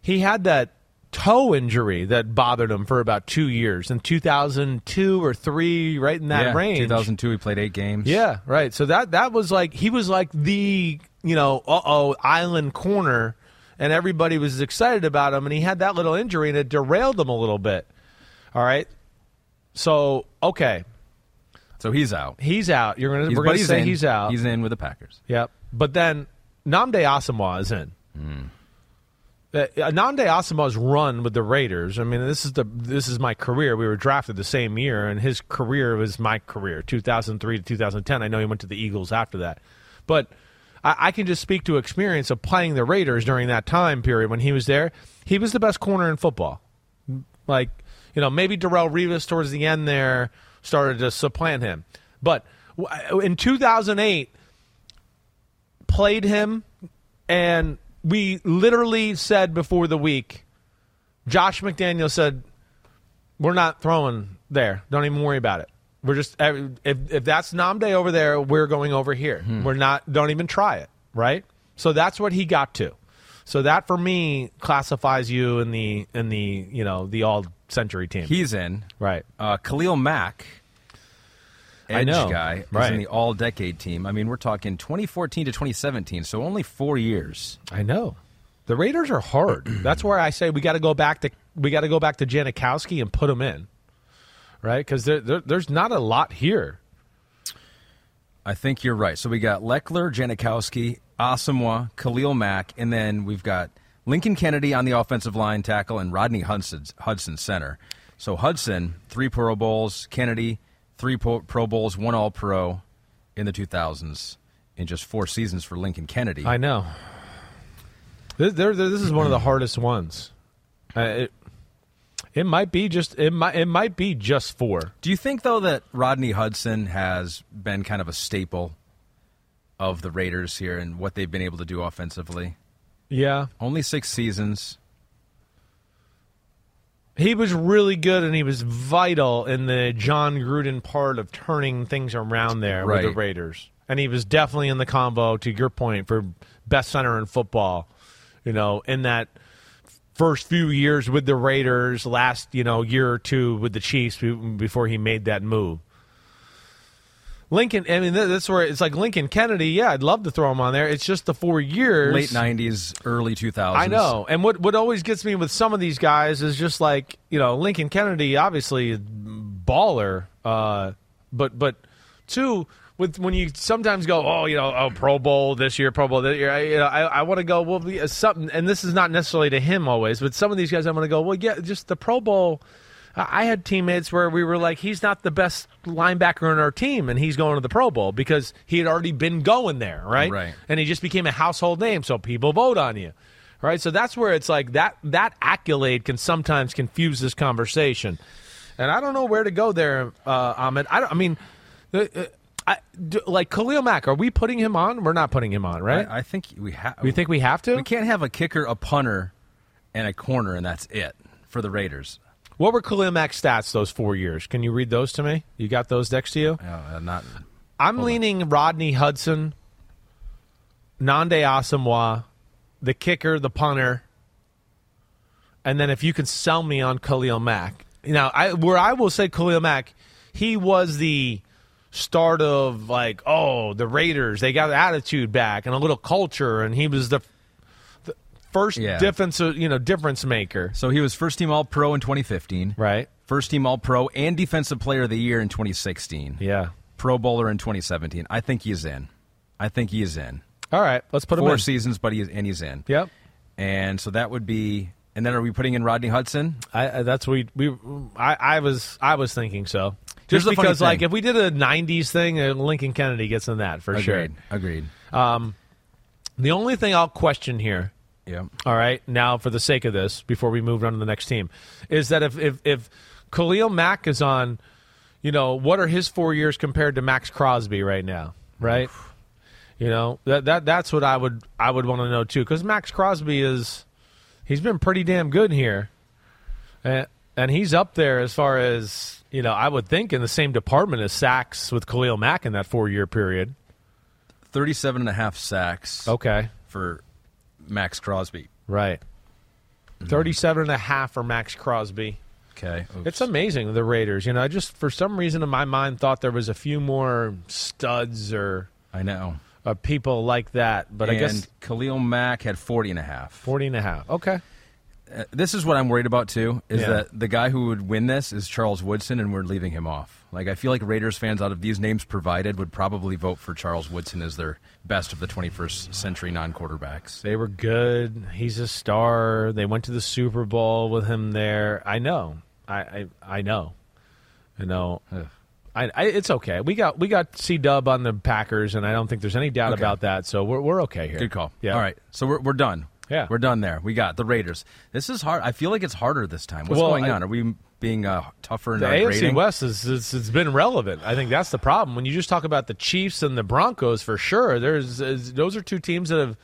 he had that toe injury that bothered him for about two years in 2002 or three, right in that yeah, range. 2002, he played eight games. Yeah, right. So that that was like he was like the you know uh oh island corner, and everybody was excited about him, and he had that little injury, and it derailed him a little bit. All right. So okay, So he's out. he's out. You're gonna He's, we're gonna say in. he's out. He's in with the Packers. Yep. But then Nnamdi Asomugha is in. Hmm. Uh, Nnamdi Asomugha's run with the Raiders. I mean, this is the this is my career. We were drafted the same year, and his career was my career, 2003 to 2010. I know he went to the Eagles after that, but I, I can just speak to experience of playing the Raiders during that time period when he was there. He was the best corner in football. Like, you know, maybe Darrelle Revis towards the end there started to supplant him. But in 2008, played him, and we literally said before the week, Josh McDaniel said, "We're not throwing there. Don't even worry about it. We're just if if that's Nnamdi over there, we're going over here. We're not. Don't even try it. Right." So that's what he got to. So that for me classifies you in the in the you know the all century team. He's in. right. Uh, Khalil Mack, edge guy, is Right. in the all decade team. I mean, we're talking 2014 to 2017, so only four years. I know. The Raiders are hard. That's where I say we got to go back to we got to go back to Janikowski and put him in, right? Because there, there, there's not a lot here. I think you're right. So we got Lechler, Janikowski, Asomugha, Khalil Mack, and then we've got Lincoln Kennedy on the offensive line tackle and Rodney Hudson, Hudson center. So Hudson, three Pro Bowls, Kennedy, three Pro, Bowls, one All Pro in the 2000s in just four seasons for Lincoln Kennedy. I know. This, this is one of the hardest ones. Uh, it, it might be just it might it might be just four. Do you think though that Rodney Hudson has been kind of a staple of the Raiders here and what they've been able to do offensively? Yeah, Only six seasons. he was really good and he was vital in the Jon Gruden part of turning things around there with the Raiders. And he was definitely in the combo to your point for best center in football. You know, in that first few years with the Raiders, last you know year or two with the Chiefs before he made that move. Lincoln, I mean, that's where it's like Lincoln Kennedy. Yeah, I'd love to throw him on there. It's just the four years, Late 90s, early 2000s. I know. And what what always gets me with some of these guys is just like you know Lincoln Kennedy, obviously baller, uh, but but two with when you sometimes go oh you know oh Pro Bowl this year Pro Bowl this year I, you know, I, I want to go well the- something and this is not necessarily to him always but some of these guys I'm going to go well yeah just the Pro Bowl. I had teammates where we were like, he's not the best linebacker in our team, and he's going to the Pro Bowl because he had already been going there, right? Right. And he just became a household name, so people vote on you, right? So that's where it's like that that accolade can sometimes confuse this conversation, and I don't know where to go there, uh, Ahmed. I, don't, I mean, uh, uh, I, do, like Khalil Mack, are we putting him on? We're not putting him on, right? I, I think we have. we think we have to. we can't have a kicker, a punter, and a corner, and that's it for the Raiders. What were Khalil Mack's stats those four years? Can you read those to me? You got those next to you? Uh, not I'm leaning Rodney Hudson, Nnamdi Asomugha, the kicker, the punter, and then if you can sell me on Khalil Mack. Now, I where I will say Khalil Mack, he was the start of like, oh, the Raiders, they got attitude back and a little culture, and he was the, the first Yeah. difference, you know, difference maker, so he was first team All Pro in 2015, right? first team All Pro and Defensive Player of the Year in 2016, Yeah. Pro Bowler in 2017. I think he is in. I think he is in. All right, let's put him Four seasons, but he is, and he's in. Yep. And so that would be. And then are we putting in Rodney Hudson? I, I that's we we I, I was I was thinking so. Just because, like, if we did a '90s thing, uh, Lincoln Kennedy gets in that for sure. Agreed. Agreed. The only thing I'll question here, Yeah. all right, now for the sake of this, before we move on to the next team, is that if if if Khalil Mack is on, you know, what are his four years compared to Maxx Crosby right now, right? You know that that that's what I would I would want to know too, because Maxx Crosby is he's been pretty damn good here, and and he's up there as far as you know. I would think in the same department as sacks with Khalil Mack in that four year period. 37 and a half sacks Okay, for Maxx Crosby. right. Thirty-seven and a half for Maxx Crosby. Okay. Oops. It's amazing the Raiders. You know, I just for some reason in my mind thought there was a few more studs or I know. uh, people like that, but I guess Khalil Mack had 40 and a half. 40 and a half. Okay. Uh, this is what I'm worried about too. Is Yeah. that the guy who would win this is Charles Woodson, and we're leaving him off. Like I feel like Raiders fans, out of these names provided, would probably vote for Charles Woodson as their best of the 21st century non-quarterbacks. They were good. He's a star. They went to the Super Bowl with him there. I know. I I, I know. You know. Ugh. I, I, it's okay. We got we got C Dub on the Packers, and I don't think there's any doubt Okay. about that. So we're we're okay here. Good call. Yeah. All right. So we're we're done. Yeah. We're done there. We got the Raiders. This is hard. I feel like it's harder this time. What's Well, going I- on? Are we being uh, tougher in The our AFC grading? West is it's, it's been relevant. I think that's the problem. When you just talk about the Chiefs and the Broncos, for sure, there's is, those are two teams that have,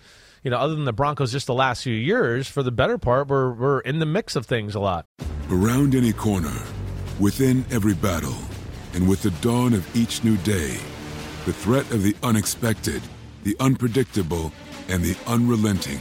you know, other than the Broncos, just the last few years, for the better part, we're we're in the mix of things a lot. Around any corner, within every battle, and with the dawn of each new day, the threat of the unexpected, the unpredictable, and the unrelenting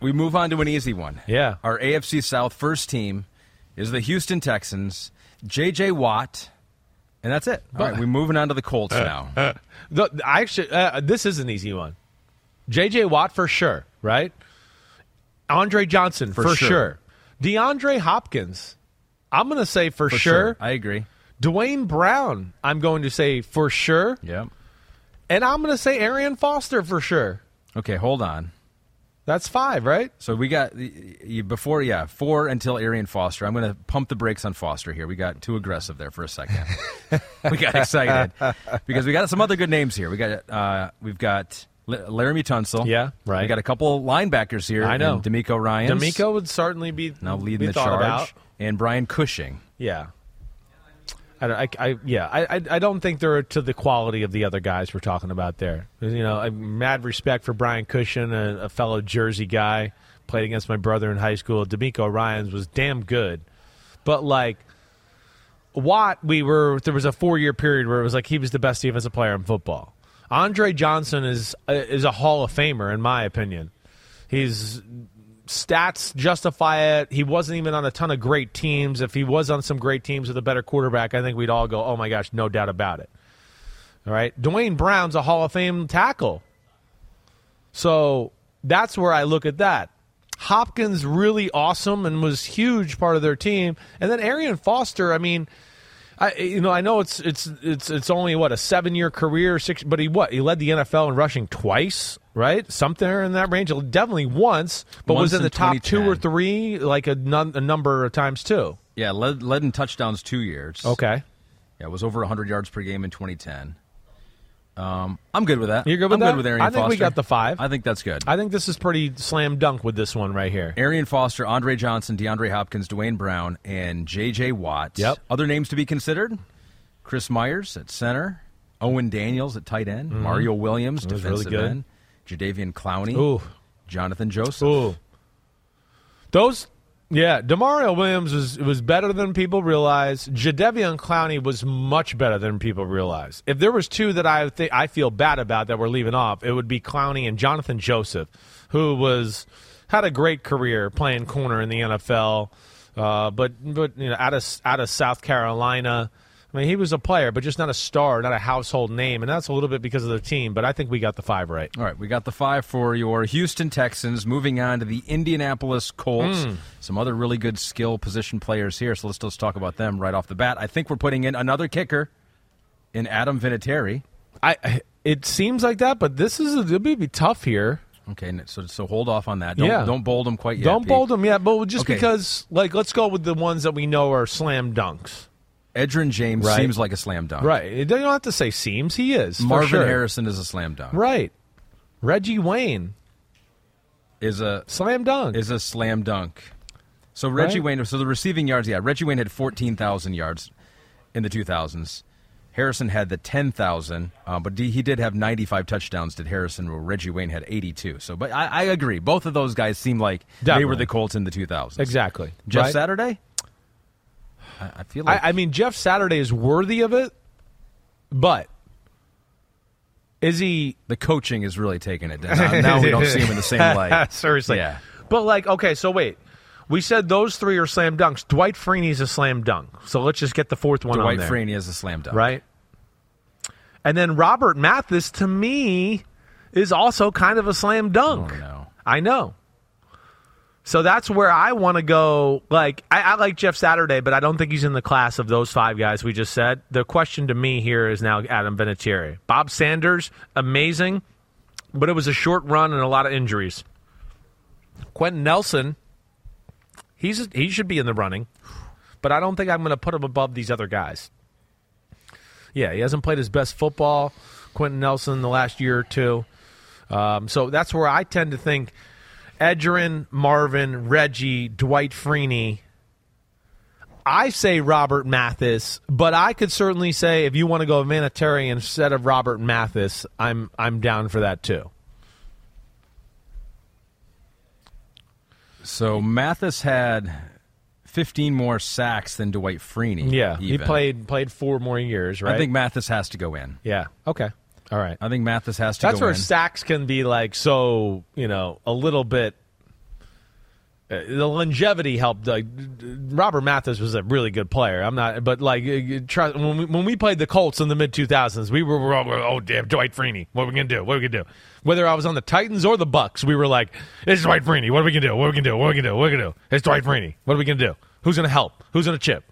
We move on to an easy one. Yeah. Our AFC South first team is the Houston Texans, J.J. Watt, and that's it. All right, we're moving on to the Colts now. The, I actually, uh, this is an easy one. J.J. Watt for sure, right? Andre Johnson for, For sure. sure. DeAndre Hopkins, I'm going to say for, For sure. I agree. Duane Brown, I'm going to say for sure. Yep. And I'm going to say Arian Foster for sure. Okay, hold on. That's five, right? So we got before, yeah, four until Arian Foster. I'm going to pump the brakes on Foster here. We got too aggressive there for a second. we got excited because we got some other good names here. We got uh, we've got L- Laremy Tunsil. Yeah, right. We got a couple linebackers here. I know. DeMeco Ryan. DeMeco would certainly be now leading be the charge, about. and Brian Cushing. Yeah. I, I, I yeah, I, I, I don't think they're to the quality of the other guys we're talking about there. You know, I mad respect for Brian Cushing, a, a fellow Jersey guy, played against my brother in high school. DeMeco Ryan's was damn good, but like Watt, we were there was a four year period where it was like he was the best defensive player in football. Andre Johnson is is a Hall of Famer in my opinion. He's stats justify it. He wasn't even on a ton of great teams. If he was on some great teams with a better quarterback, I think we'd all go, "Oh my gosh, no doubt about it." All right, Duane Brown's a Hall of Fame tackle, so that's where I look at that. Hopkins really awesome and was huge part of their team, and then Arian Foster. I mean, I you know I know it's it's it's it's only what a seven year career six, but he what he led the NFL in rushing twice, right? Something in that range, definitely once, but Once was in in the top two or three like a, a number of times too. Yeah, led, led in touchdowns two years. Okay, Yeah, it was over 100 yards per game in 2010. Um, I'm good with that. You're good with I'm that? good with Arian I think we got the five. I think that's good. I think this is pretty slam dunk with this one right here. Arian Foster, Andre Johnson, DeAndre Hopkins, Duane Brown, and J.J. Watt. Yep. Other names to be considered: Chris Myers at center, Owen Daniels at tight end, Mario Williams Mm-hmm. That was really defensive good. end, Jadeveon Clowney, Ooh, Jonathan Joseph. ooh, those. Yeah, Demario Williams was was better than people realize. Jadeveon Clowney was much better than people realize. If there was two that I think I feel bad about that we're leaving off, it would be Clowney and Jonathan Joseph, who was had a great career playing corner in the NFL, uh, but but you know out of out of South Carolina. I mean, he was a player, but just not a star, not a household name, and that's a little bit because of the team. But I think we got the five right. All right, we got the five for your Houston Texans. Moving on to the Indianapolis Colts. Hmm. Some other really good skill position players here, so let's just talk about them right off the bat. I think we're putting in another kicker in Adam Vinatieri. I it seems like that, but this is it'll be tough here. Okay, so so hold off on that. Don't, Yeah. don't bold them quite yet. Don't Pete. bold them yet, but just Okay. because, like, let's go with the ones that we know are slam dunks. Edgerrin James Right. seems like a slam dunk. Right. You don't have to say seems. He is. Marvin sure. Harrison is a slam dunk. Right. Reggie Wayne, Is a slam dunk. is a slam dunk. So Reggie Right. Wayne. So the receiving yards. Yeah, Reggie Wayne had fourteen thousand yards in the two thousands. Harrison had the ten thousand, uh, but he did have ninety five touchdowns. Did Harrison? Where Reggie Wayne had eighty two. So, but I, I agree. Both of those guys seem like they were the Colts in the two thousands. exactly. Jeff right? Saturday. I, I feel like I, I mean, Jeff Saturday is worthy of it, but is he? the coaching is really taking it down. Now, now we don't see him in the same light. Seriously. Yeah. But like, okay, so wait. We said those three are slam dunks. Dwight Freeney's a slam dunk. So let's just get the fourth one Dwight on there. Freeney is a slam dunk. right? And then Robert Mathis, to me, is also kind of a slam dunk. Oh, no. I know. So that's where I want to go. Like, I, I like Jeff Saturday, but I don't think he's in the class of those five guys we just said. The question to me here is now Adam Vinatieri. Bob Sanders, amazing, but it was a short run and a lot of injuries. Quenton Nelson, he's he should be in the running, but I don't think I'm going to put him above these other guys. Yeah, he hasn't played his best football, Quenton Nelson, the last year or two. Um, so that's where I tend to think Edgerrin, Marvin, Reggie, Dwight Freeney. I say Robert Mathis, but I could certainly say if you want to go Vinatieri instead of Robert Mathis, I'm I'm down for that too. So Mathis had 15 more sacks than Dwight Freeney. Yeah, he played played four more years, right? I think Mathis has to go in. Yeah. Okay. All right. I think Mathis has to That's where in. sacks can be like so, you know, a little bit. Uh, the longevity helped. Like Robert Mathis was a really good player. I'm not, but like uh, try, when we when we played the Colts in the mid 2000s, we were, we were oh damn Dwight Freeney, what are we gonna do? What are we gonna do? Whether I was on the Titans or the Bucs, we were like, it's Dwight Freeney. What are we gonna do? What are we gonna do? What are we gonna do? What are we gonna do? It's Dwight Freeney. What are we gonna do? Who's gonna help? Who's gonna chip?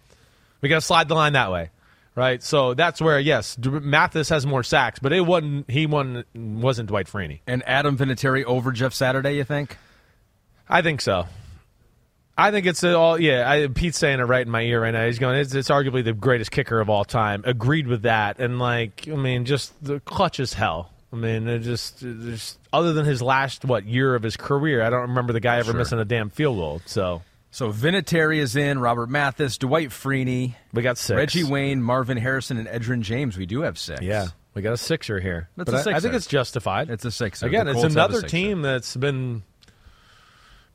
We gotta slide the line that way. Right, so that's where yes, D- Mathis has more sacks, but it wasn't he won wasn't Dwight Freeney. and Adam Vinatieri over Jeff Saturday, you think? I think so. I think it's all yeah. I, Pete's saying it right in my ear right now. He's going. It's, it's arguably the greatest kicker of all time. Agreed with that. And like, I mean, just the clutch as hell. I mean, it just, it just other than his last what year of his career, I don't remember the guy ever Sure. missing a damn field goal. So So Vinatieri is in, Robert Mathis, Dwight Freeney, we got six. Reggie Wayne, Marvin Harrison, and Edgerrin James. We do have six. Yeah, we got a sixer here. That's but a I- I, sixer. think it's justified. It's a sixer. Again, it's Colts have a another sixer. team that's been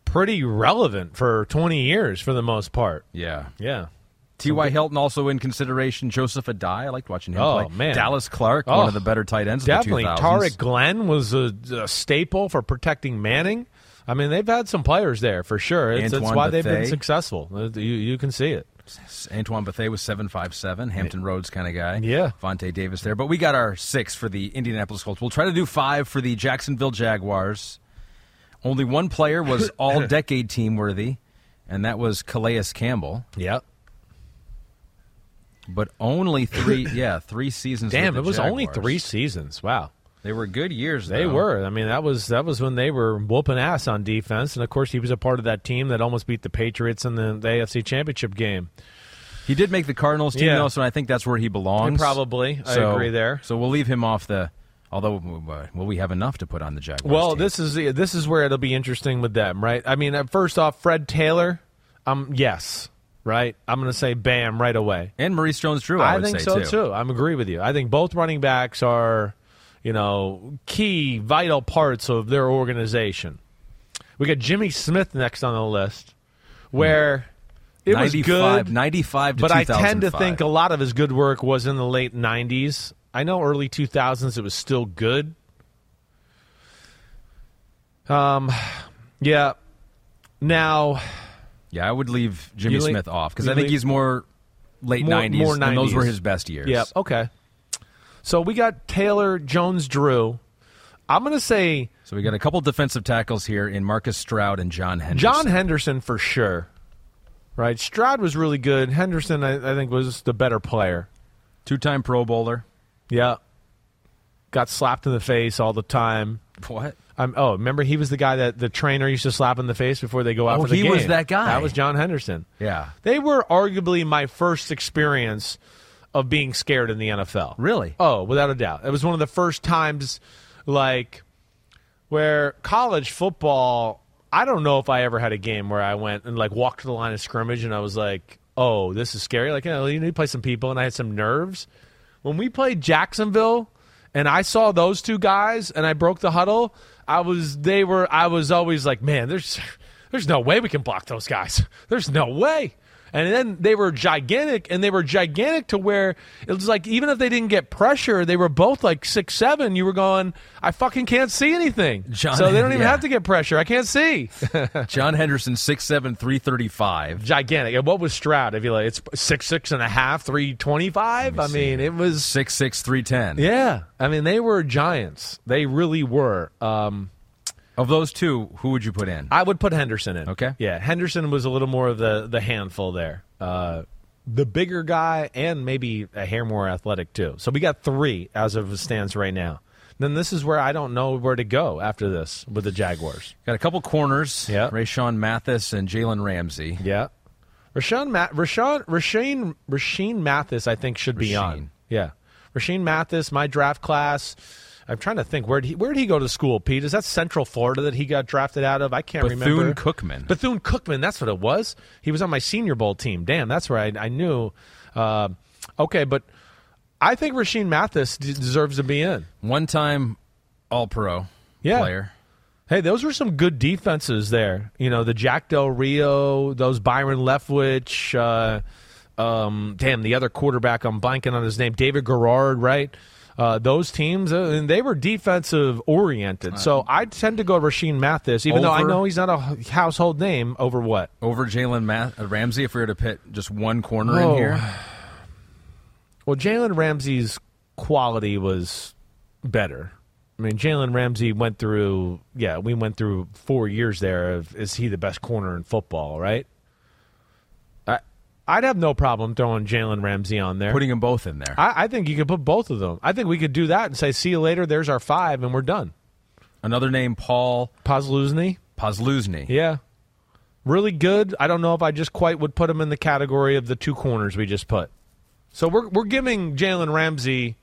pretty relevant for 20 years for the most part. Yeah. Yeah. T.Y. Hilton also in consideration. Joseph Addai. I liked watching him Oh, play. man. Dallas Clark, Oh, one of oh, the better tight ends Definitely. of the 2000s. Tarik Glenn was a, a staple for protecting Manning. I mean, they've had some players there for sure. It's, Antoine why they've been successful. Uh, You, you can see it. Antoine Bethea was 7'5'7", Hampton Roads kind of guy. Yeah. Vontae Davis there. But we got our six for the Indianapolis Colts. We'll try to do five for the Jacksonville Jaguars. Only one player was all-decade team worthy, and that was Calais Campbell. Yep. But only three, yeah, three seasons. Damn, it was only three seasons. Wow. They were good years. They though. were. I mean, that was that was when they were whooping ass on defense, and of course, he was a part of that team that almost beat the Patriots in the, the AFC Championship game. He did make the Cardinals team, Yeah. though, so I think that's where he belongs. Probably, I agree there. So we'll leave him off the. Although, uh, will we have enough to put on the Jaguars? Well, team? this is this is where it'll be interesting with them, right? I mean, uh, first off, Fred Taylor, um, yes, right. I'm going to say bam right away. and Maurice Jones-Drew. I, I would think say so too. too. I'm agree with you. I think both running backs are, you know, key vital parts of their organization. We got Jimmy Smith next on the list, where it was good, 95 but I tend to think a lot of his good work was in the late '90s. I know early 2000s it was still good. Um, yeah. Now, Yeah, I would leave Jimmy leave- Smith off because I think leave- he's more late More- 90s, more and those were his best years. yeah, okay. So we got Taylor, Jones, Drew. I'm going to say So we got a couple defensive tackles here in Marcus Stroud and John Henderson. John Henderson for sure. Right, Stroud was really good. Henderson, I, I think, was the better player. two-time Pro Bowler. Yeah, got slapped in the face all the time. What? I'm, oh, remember he was the guy that the trainer used to slap in the face before they go out Oh, for the he game. was that guy. That was John Henderson. Yeah. They were arguably my first experience of being scared in the NFL. Really? Oh, without a doubt. It was one of the first times, like, where college football. I don't know if I ever had a game where I went and like walked to the line of scrimmage and I was like, "Oh, this is scary." Like, you know, you need to play some people, and I had some nerves. When we played Jacksonville, and I saw those two guys, and I broke the huddle. I was, they were, I was always like, "Man, there's." there's no way we can block those guys. There's no way. And then they were gigantic, and they were gigantic to where it was like even if they didn't get pressure, they were both like six seven. You were going, I fucking can't see anything. John- so they don't even yeah. have to get pressure. I can't see. John Henderson, six seven three thirty five. gigantic. And what was Stroud? If you like, it's six six and a half, three twenty five. I mean, it was six six three ten. yeah. I mean, they were giants. They really were. Um, Of those two, who would you put in? I would put Henderson in. Okay. Yeah, Henderson was a little more of the the handful there. Uh, the bigger guy and maybe a hair more athletic too. So we got three as of it stands right now. Then this is where I don't know where to go after this with the Jaguars. Got a couple corners. Yeah. Rayshawn Mathis and Jalen Ramsey. Yeah. Rashawn Ma- Rashawn Rashean Rashean Mathis I think should be Rashean. on. Yeah. Rashean Mathis, my draft class. I'm trying to think where he where did he go to school, Pete? Is that Central Florida that he got drafted out of? I can't remember. Bethune Cookman. Bethune Cookman, that's what it was. He was on my Senior Bowl team. Damn, that's where I, I knew. Uh, okay, but I think Rashean Mathis d- deserves to be in. One-time All-Pro Yeah. player. Hey, those were some good defenses there. You know, the Jack Del Rio, those Byron Leftwich, uh, um, damn, the other quarterback, I'm blanking on his name, David Garrard, right? Uh, those teams, uh, and they were defensive oriented. so I tend to go Rashean Mathis, even though I Over- know he's not a household name. Over what? Over Jalen Ma- uh, Ramsey, if we were to pit just one corner Oh. in here. Well, Jalen Ramsey's quality was better. I mean, Jalen Ramsey went through, yeah, we went through four years there of is he the best corner in football, right? I'd have no problem throwing Jalen Ramsey on there. Putting them both in there. I, I think you could put both of them. I think we could do that and say, see you later, there's our five, and we're done. Another name, Paul Posluszny, Posluszny. yeah. Really good. I don't know if I just quite would put him in the category of the two corners we just put. So we're we're giving Jalen Ramsey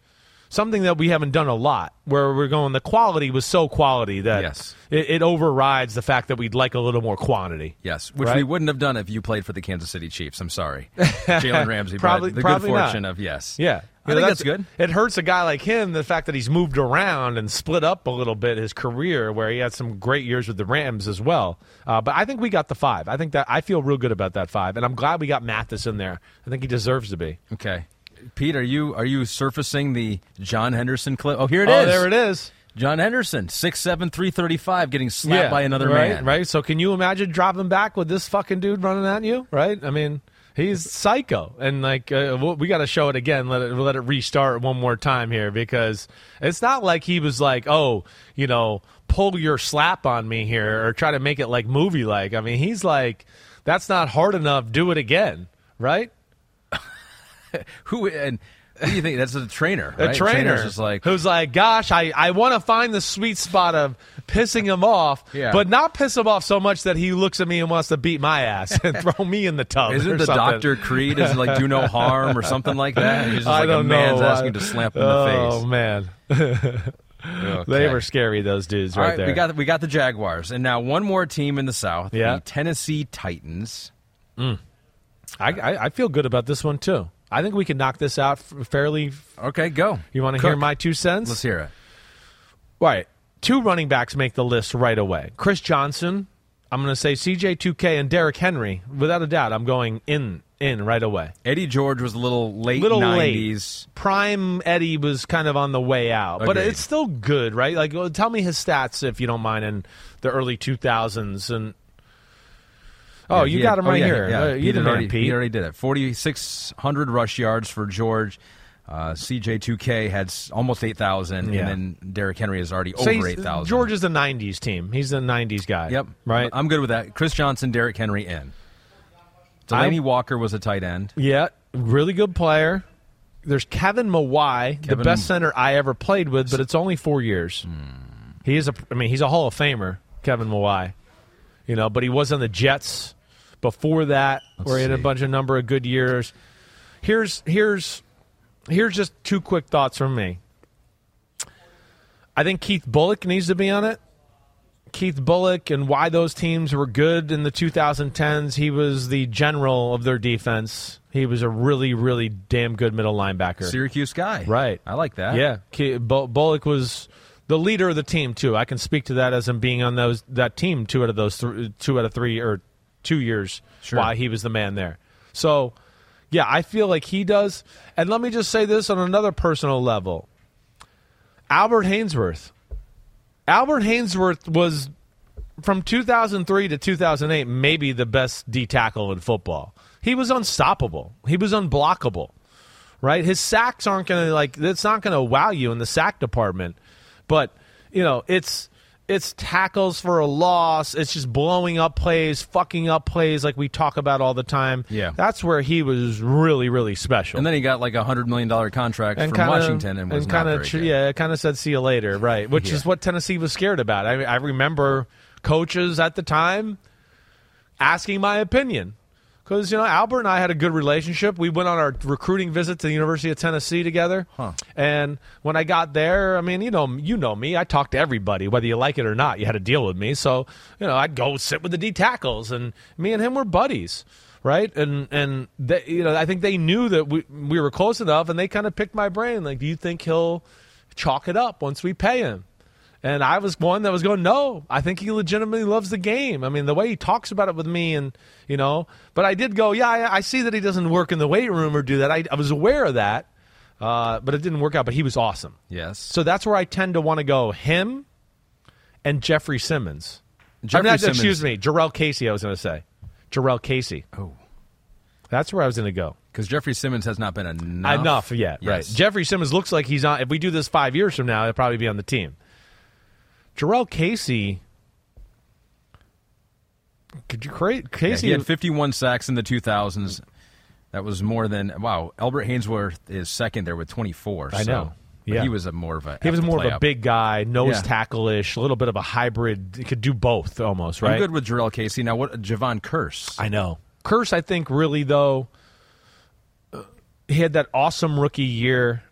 something that we haven't done a lot, where we're going. The quality was so quality that Yes. it, it overrides the fact that we'd like a little more quantity. Yes, which Right? we wouldn't have done if you played for the Kansas City Chiefs. I'm sorry, Jalen Ramsey. Probably- the probably good not. fortune of yes. Yeah, I You know, think that's good. It hurts a guy like him the fact that he's moved around and split up a little bit his career, where he had some great years with the Rams as well. Uh, but I think we got the five. I think that I feel real good about that five, and I'm glad we got Mathis in there. I think he deserves to be. Okay, Pete, are you are you surfacing the John Henderson clip? Oh, here it is. oh, there it is. John Henderson, six seven three thirty five, getting slapped by another right, man. Right. So can you imagine dropping back with this fucking dude running at you? Right. I mean, he's psycho, and like uh, we- we got to show it again. Let it let it restart one more time here because it's not like he was like, oh, you know, pull your slap on me here or try to make it like movie like. I mean, he's like, that's not hard enough. Do it again. Right. Who and what do you think? That's a trainer. A trainer just like who's like, gosh, I, I want to find the sweet spot of pissing him off, Yeah. but not piss him off so much that he looks at me and wants to beat my ass and throw me in the tub. Isn't the something. Doctor Creed is it like do no harm or something like that? He's just I like don't a man's know. asking I- to slap him in oh, the face. Oh man, Okay. they were scary. Those dudes right, right, there. we got we got the Jaguars, and now one more team in the South, Yeah. the Tennessee Titans. Mm. I, I I feel good about this one too. I think we can knock this out fairly. Okay, go. You want to hear my two cents? Let's hear it. Right. Two running backs make the list right away. Chris Johnson, I'm going to say CJ2K and Derrick Henry. Without a doubt, I'm going in in right away. Eddie George was a little late Little late. 90s. Prime Eddie was kind of on the way out, but it's still good, right? Like, well, tell me his stats if you don't mind in the early 2000s. And oh, Yeah, you got had- him oh, right yeah, here. Yeah, Uh, you man, already, Pete. He already did it. 4,600 rush yards for George. Uh, CJ2K had almost 8,000, Yeah. and then Derrick Henry is already So over 8,000. George is the '90s team. He's the '90s guy. Yep. Right. I'm good with that. Chris Johnson, Derrick Henry in. Delanie Walker was a tight end. Yeah, really good player. There's Kevin Mawae, the best center I ever played with, but it's only four years. He is a, I mean, he's a Hall of Famer, Kevin Mawae. You know, but he was on the Jets before that, where he had a see. bunch of number of good years. Here's here's here's just two quick thoughts from me. I think Keith Bulluck needs to be on it. Keith Bulluck and why those teams were good in the 2010s. He was the general of their defense. He was a really, really damn good middle linebacker. Syracuse guy. Right. I like that. Yeah, Ke- Bulluck was the leader of the team too. I can speak to that as him being on those that team two out of those th- two out of three or two years Sure. why he was the man there. So, yeah, I feel like he does. And let me just say this on another personal level. Albert Haynesworth. Albert Haynesworth was from 2003 to 2008 maybe the best D tackle in football. He was unstoppable. He was unblockable. Right? His sacks aren't going to like it's not going to wow you in the sack department. But, you know, it's it's tackles for a loss. It's just blowing up plays, fucking up plays like we talk about all the time. Yeah. That's where he was really really special And then he got like a hundred million dollar contract from kinda- Washington and was not kinda very good. yeah, kind of said see you later, right? Which Yeah. is what Tennessee was scared about. I, I remember coaches at the time asking my opinion because you know Albert and I had a good relationship. We went on our recruiting visit to the University of Tennessee together, and when I got there, I mean, you know, you know me. I talked to everybody, whether you like it or not. You had to deal with me, so you know, I'd go sit with the D tackles, and me and him were buddies. Right, and and they, you know, I think they knew that we we were close enough, and they kind of picked my brain. Like, do you think he'll chalk it up once we pay him? And I was one that was going, no, I think he legitimately loves the game. I mean, the way he talks about it with me, and you know, but I did go, yeah, I, I see that he doesn't work in the weight room or do that. I, I was aware of that, uh, but it didn't work out. But he was awesome. Yes. So that's where I tend to want to go. Him and Jeffrey Simmons. Jeffrey Or not, Simmons- Excuse me, Jurrell Casey. I was going to say Jurrell Casey. Oh. That's where I was going to go. Because Jeffrey Simmons has not been enough. Enough yet, right? Jeffrey Simmons looks like he's on. If we do this five years from now, he'll probably be on the team. Jurrell Casey. Could you create Yeah, Casey? he had 51 sacks in the 2000s. That was more than wow. Albert Haynesworth is second there with 24. I so- know. but Yeah. he was a more of a. he was more of a play-up. big guy, nose Yeah. tackle ish, a little bit of a hybrid. He could do both almost, right? I'm good with Jurrell Casey. Now, what Jevon Kearse? I know. Kearse, I think, really though, he had that awesome rookie year,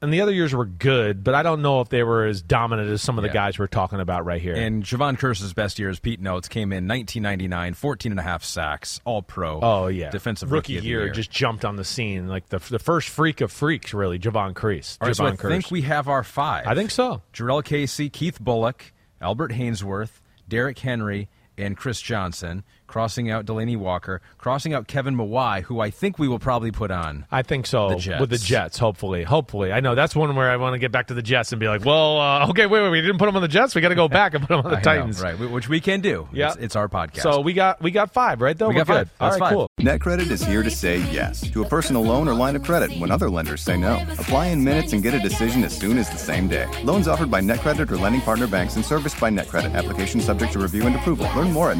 and the other years were good, but I don't know if they were as dominant as some of the Yeah. guys we're talking about right here. And Jevon Kearse's best years, Pete notes, came in 1999, 14 and a half sacks, all pro. oh yeah, defensive rookie, rookie, year, year. just jumped on the scene like the the first freak of freaks, really, Jevon. All right, so Jevon I Kearse. think we have our five. I think so. Jurrell Casey, Keith Bulluck, Albert Haynesworth, Derrick Henry, and Chris Johnson, crossing out Delanie Walker, crossing out Kevin Mawae, who I think we will probably put on. I think so. The Jets. With the Jets, hopefully. Hopefully. I know that's one where I want to get back to the Jets and be like, well, uh, okay, wait, wait, we didn't put them on the Jets. We got to go back and put them on the I know, Titans. right? Which we can do. Yeah. it's, it's our podcast. So we got we got five, right? Though We We're got five. good. All That's right, five. cool. NetCredit is here to say yes to a personal loan or line of credit when other lenders say no. Apply in minutes and get a decision as soon as the same day. Loans offered by NetCredit or lending partner banks and serviced by NetCredit. Application subject to review and approval. Learn more at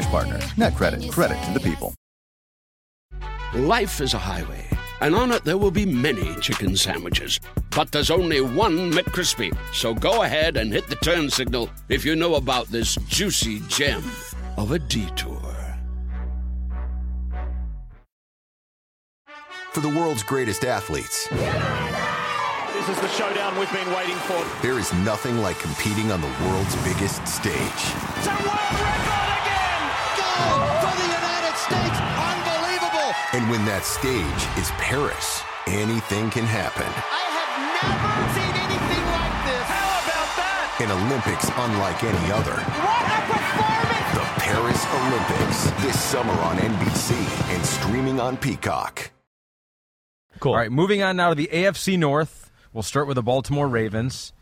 netcredit.com/partner. NetCredit. Credit to the people. Life is a highway, and on it there will be many chicken sandwiches. But there's only one McCrispy. So go ahead and hit the turn signal if you know about this juicy gem of a detour. For the world's greatest athletes, This is the showdown we've been waiting for. there is nothing like competing on the world's biggest stage. It's a world record again! Gold for the United States! Unbelievable! And when that stage is Paris, anything can happen. I have never seen anything like this. How about that? An Olympics unlike any other. What a performance! The Paris Olympics, this summer on NBC and streaming on Peacock. Cool. All right, moving on now to the AFC North. We'll start with the Baltimore Ravens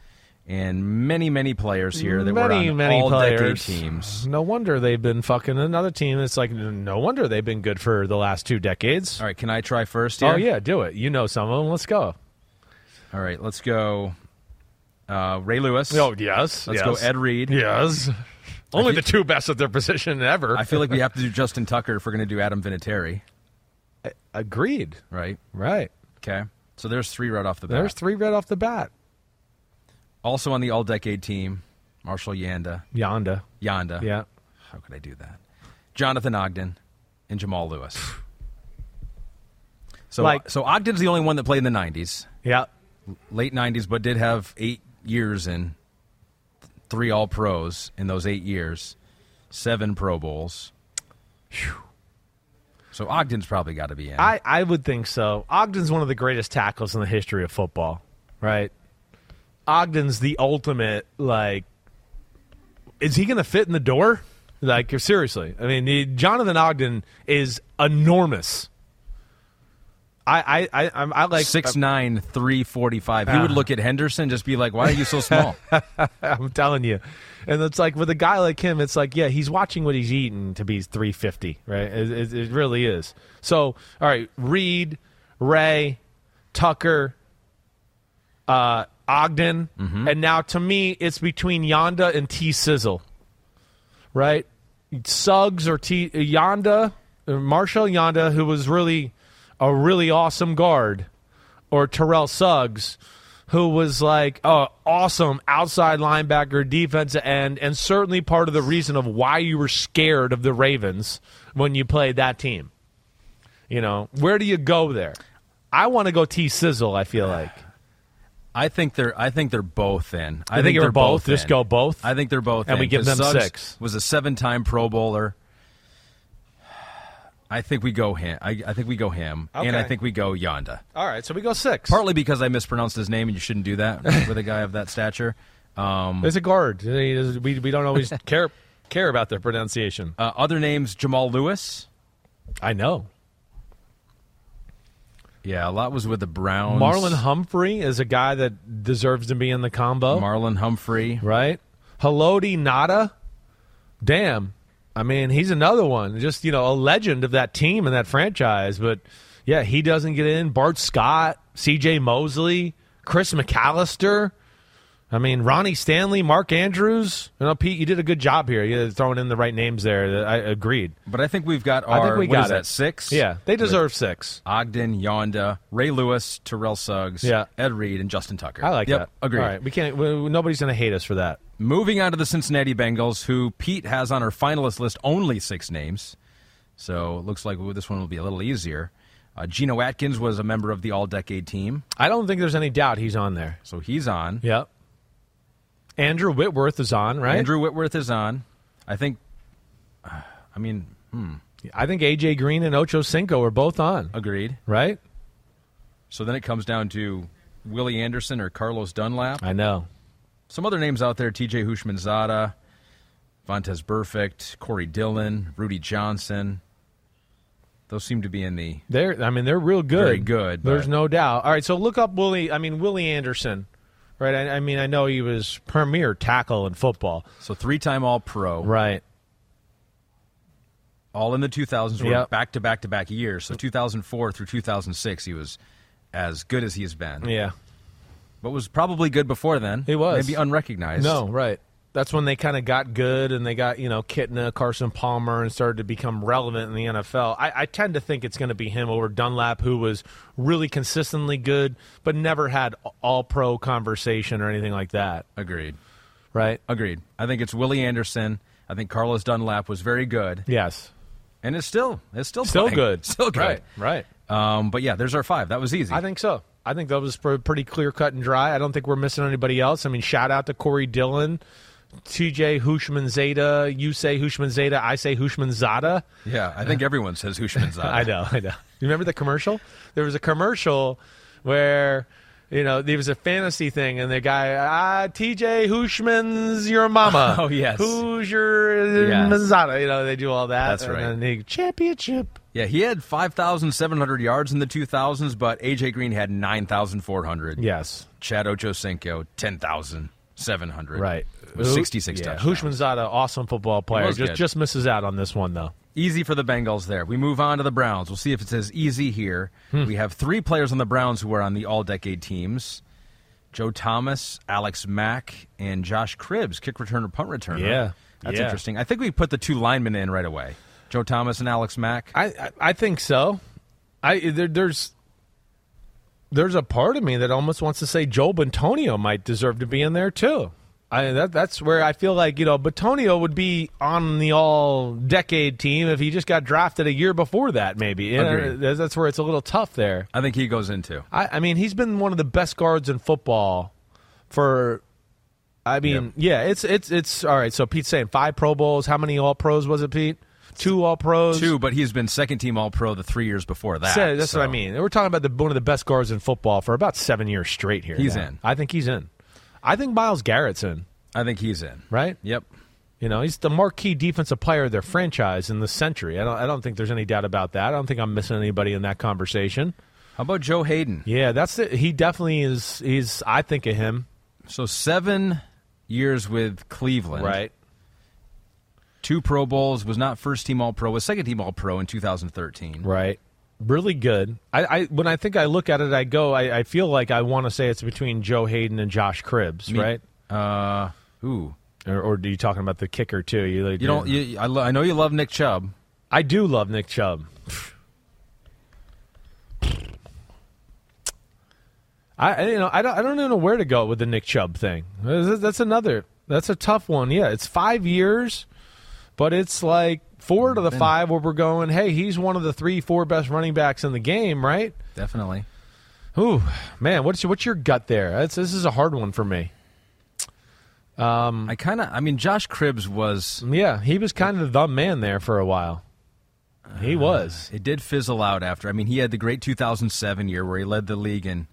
and many, many players here that many, were on many all decade players. teams. No wonder they've been fucking another team. It's like no wonder they've been good for the last two decades. All right, can I try first here? Oh yeah, do it. You know some of them. Let's go. All right, let's go. Uh, Ray Lewis. Oh yes. Let's yes. go Ed Reed. Yes. Only the two best at their position ever. I feel like we have to do Justin Tucker if we're going to do Adam Vinatieri, agreed. right? Right. Okay. So there's three right off the bat. There's three right off the bat. Also on the all decade team, Marshall Yanda. Yanda. Yanda. Yeah. How could I do that? Jonathan Ogden and Jamal Lewis. So, Like- so Ogden's the only one that played in the 90s, Yeah. late 90s, but did have eight years in three All Pros in those eight years, seven Pro Bowls. So Ogden's probably got to be in. I, I would think so. Ogden's one of the greatest tackles in the history of football, right? Ogden's the ultimate. Like, is he going to fit in the door? Like, seriously. I mean, the- Jonathan Ogden is enormous. I I I, I'm- I like Six nine three forty five. He Ah. would look at Henderson, just be like, "Why are you so small?" I'm telling you. And it's like with a guy like him, it's like, yeah, he's watching what he's eating to be 350, right? It, it, it really is. So, all right, Reed, Ray, Tucker, uh, Ogden, mm-hmm. and now to me, it's between Yanda and T Sizzle, right? Suggs or T Yanda, uh, Marshall Yanda, who was really a really awesome guard, or Terrell Suggs, who was like a awesome outside linebacker, defensive end, and certainly part of the reason of why you were scared of the Ravens when you played that team. You know, where do you go there? I want to go T Sizzle. I feel like. I think they're. I think they're both in. I You think they're they're both? Just in. go both? I think they're both. And we give them Suggs six. Was a seven-time Pro Bowler. I think we go him. I, I think we go him, and I think we go Yonda. All right, so we go six. Partly because I mispronounced his name, and you shouldn't do that with a guy of that stature. Um, There's a guard. We we don't always care care about their pronunciation. uh, other names: Jamal Lewis. I know. Yeah, a lot was with the Browns. Marlon Humphrey is a guy that deserves to be in the combo. Marlon Humphrey. right? Haloti Ngata, damn. I mean, he's another one, just you know, a legend of that team and that franchise. But yeah, he doesn't get in. Bart Scott, C.J. Mosley, Chris McAlister. I mean, Ronnie Stanley, Mark Andrews. You know, Pete, you did a good job here. You throwing in the right names there. I agreed. But I think we've got our, I think we got that? Six. Yeah, they deserve six. Ogden, Yonda, Ray Lewis, Terrell Suggs, Yeah. Ed Reed, and Justin Tucker. I like yep, that. Agreed. All right, we can't. We, nobody's going to hate us for that. Moving on to the Cincinnati Bengals, who Pete has on our finalist list only six names. So it looks like this one will be a little easier. Uh, Geno Atkins was a member of the All Decade team, I don't think there's any doubt he's on there. so he's on. Yep. Andrew Whitworth is on, right? Andrew Whitworth is on. I think. uh, I mean, hmm, I think AJ Green and Ocho Cinco are both on, agreed. right? So then it comes down to Willie Anderson or Carlos Dunlap. I know. Some other names out there: T.J. Houshmandzadeh, Vontaze Burfict, Corey Dillon, Rudi Johnson. Those seem to be in the They're I mean they're real good. Very good, There's no doubt. All right, so look up Willie. I mean Willie Anderson, right? I, I mean I know he was premier tackle in football, so three-time All-Pro. right? all in the 2000s were Yep. back to back to back years. So 2004 through 2006, he was as good as he's been. Yeah, But was probably good before then. He was. Maybe unrecognized. no, right. That's when they kind of got good and they got you know Kitna, Carson Palmer, and started to become relevant in the NFL. I, I tend to think it's going to be him over Dunlap, who was really consistently good, but never had all pro conversation or anything like that. Agreed. Right? Agreed. I think it's Willie Anderson. I think Carlos Dunlap was very good. Yes. And it's still it's still Still playing. good. Still good. Right. Right. Um, but yeah, there's our five. That was easy. I think so. I think that was pretty clear cut and dry. I don't think we're missing anybody else. I mean, shout out to Corey Dillon, TJ Hushman Zeta. You say Hushman Zeta, I say Hushman Zada. yeah, I think everyone says Hushmanzada. I know, I know. You remember the commercial? There was a commercial where. You know, there was a fantasy thing, and the guy, ah, TJ Hushman's your mama. Oh, yes. Who's your Yes. Mazada? You know, they do all that. That's and right. then they, championship. Yeah, he had 5,700 yards in the 2000s, but AJ Green had 9,400. Yes. Chad Ochocinco, 10,700. Right. With 66 yeah. touchdowns. Houshmandzadeh, awesome football player. Just good. just misses out on this one though. Easy for the Bengals there. We move on to the Browns. We'll see if it's as easy here. Hmm. We have three players on the Browns who are on the all decade teams Joe Thomas, Alex Mack, and Josh Cribbs, kick returner, punt returner. Yeah. That's Yeah. interesting. I think we put the two linemen in right away Joe Thomas and Alex Mack. I I, I think so. I there, there's there's a part of me that almost wants to say Joe Bitonio might deserve to be in there too. I that that's where I feel like you know Bitonio would be on the all decade team if he just got drafted a year before that maybe. That's where it's a little tough there. I think he goes into. I, I mean, he's been one of the best guards in football for. I mean, yeah, it's it's it's all right. So Pete's saying five Pro Bowls. How many All Pros was it, Pete? Two All Pros. Two, but he's been second team All Pro the three years before that. So that's what I mean. We're talking about the one of the best guards in football for about seven years straight here. He's now. in. I think he's in. I think Myles Garrett's in, I think he's in. right? Yep. You know, he's the marquee defensive player of their franchise in the century. I don't, I don't think there's any doubt about that. I don't think I'm missing anybody in that conversation. How about Joe Haden? Yeah, that's the, he definitely is. He's I think of him. So seven years with Cleveland. right? Two Pro Bowls. Was not first team All Pro. Was second team All Pro in 2013. Right. Really good. I, I when I think I look at it, I go. I, I feel like I want to say it's between Joe Haden and Josh Cribbs, Me- right? Uh, ooh. Or, or are you talking about the kicker too? You, You don't. You, I, lo- I know you love Nick Chubb. I do love Nick Chubb. I I- you know I don't I don't even know where to go with the Nick Chubb thing. That's another that's a tough one. Yeah, it's five years, but it's like four to the five where we're going. Hey, he's one of the three four best running backs in the game, right? Definitely. Ooh, man, what's your, what's your gut there? That's, this is a hard one for me. Um, I kind of. I mean, Josh Cribbs was. Yeah, he was kind of the man there for a while. He was. It did fizzle out after. I mean, he had the great 2007 year where he led the league in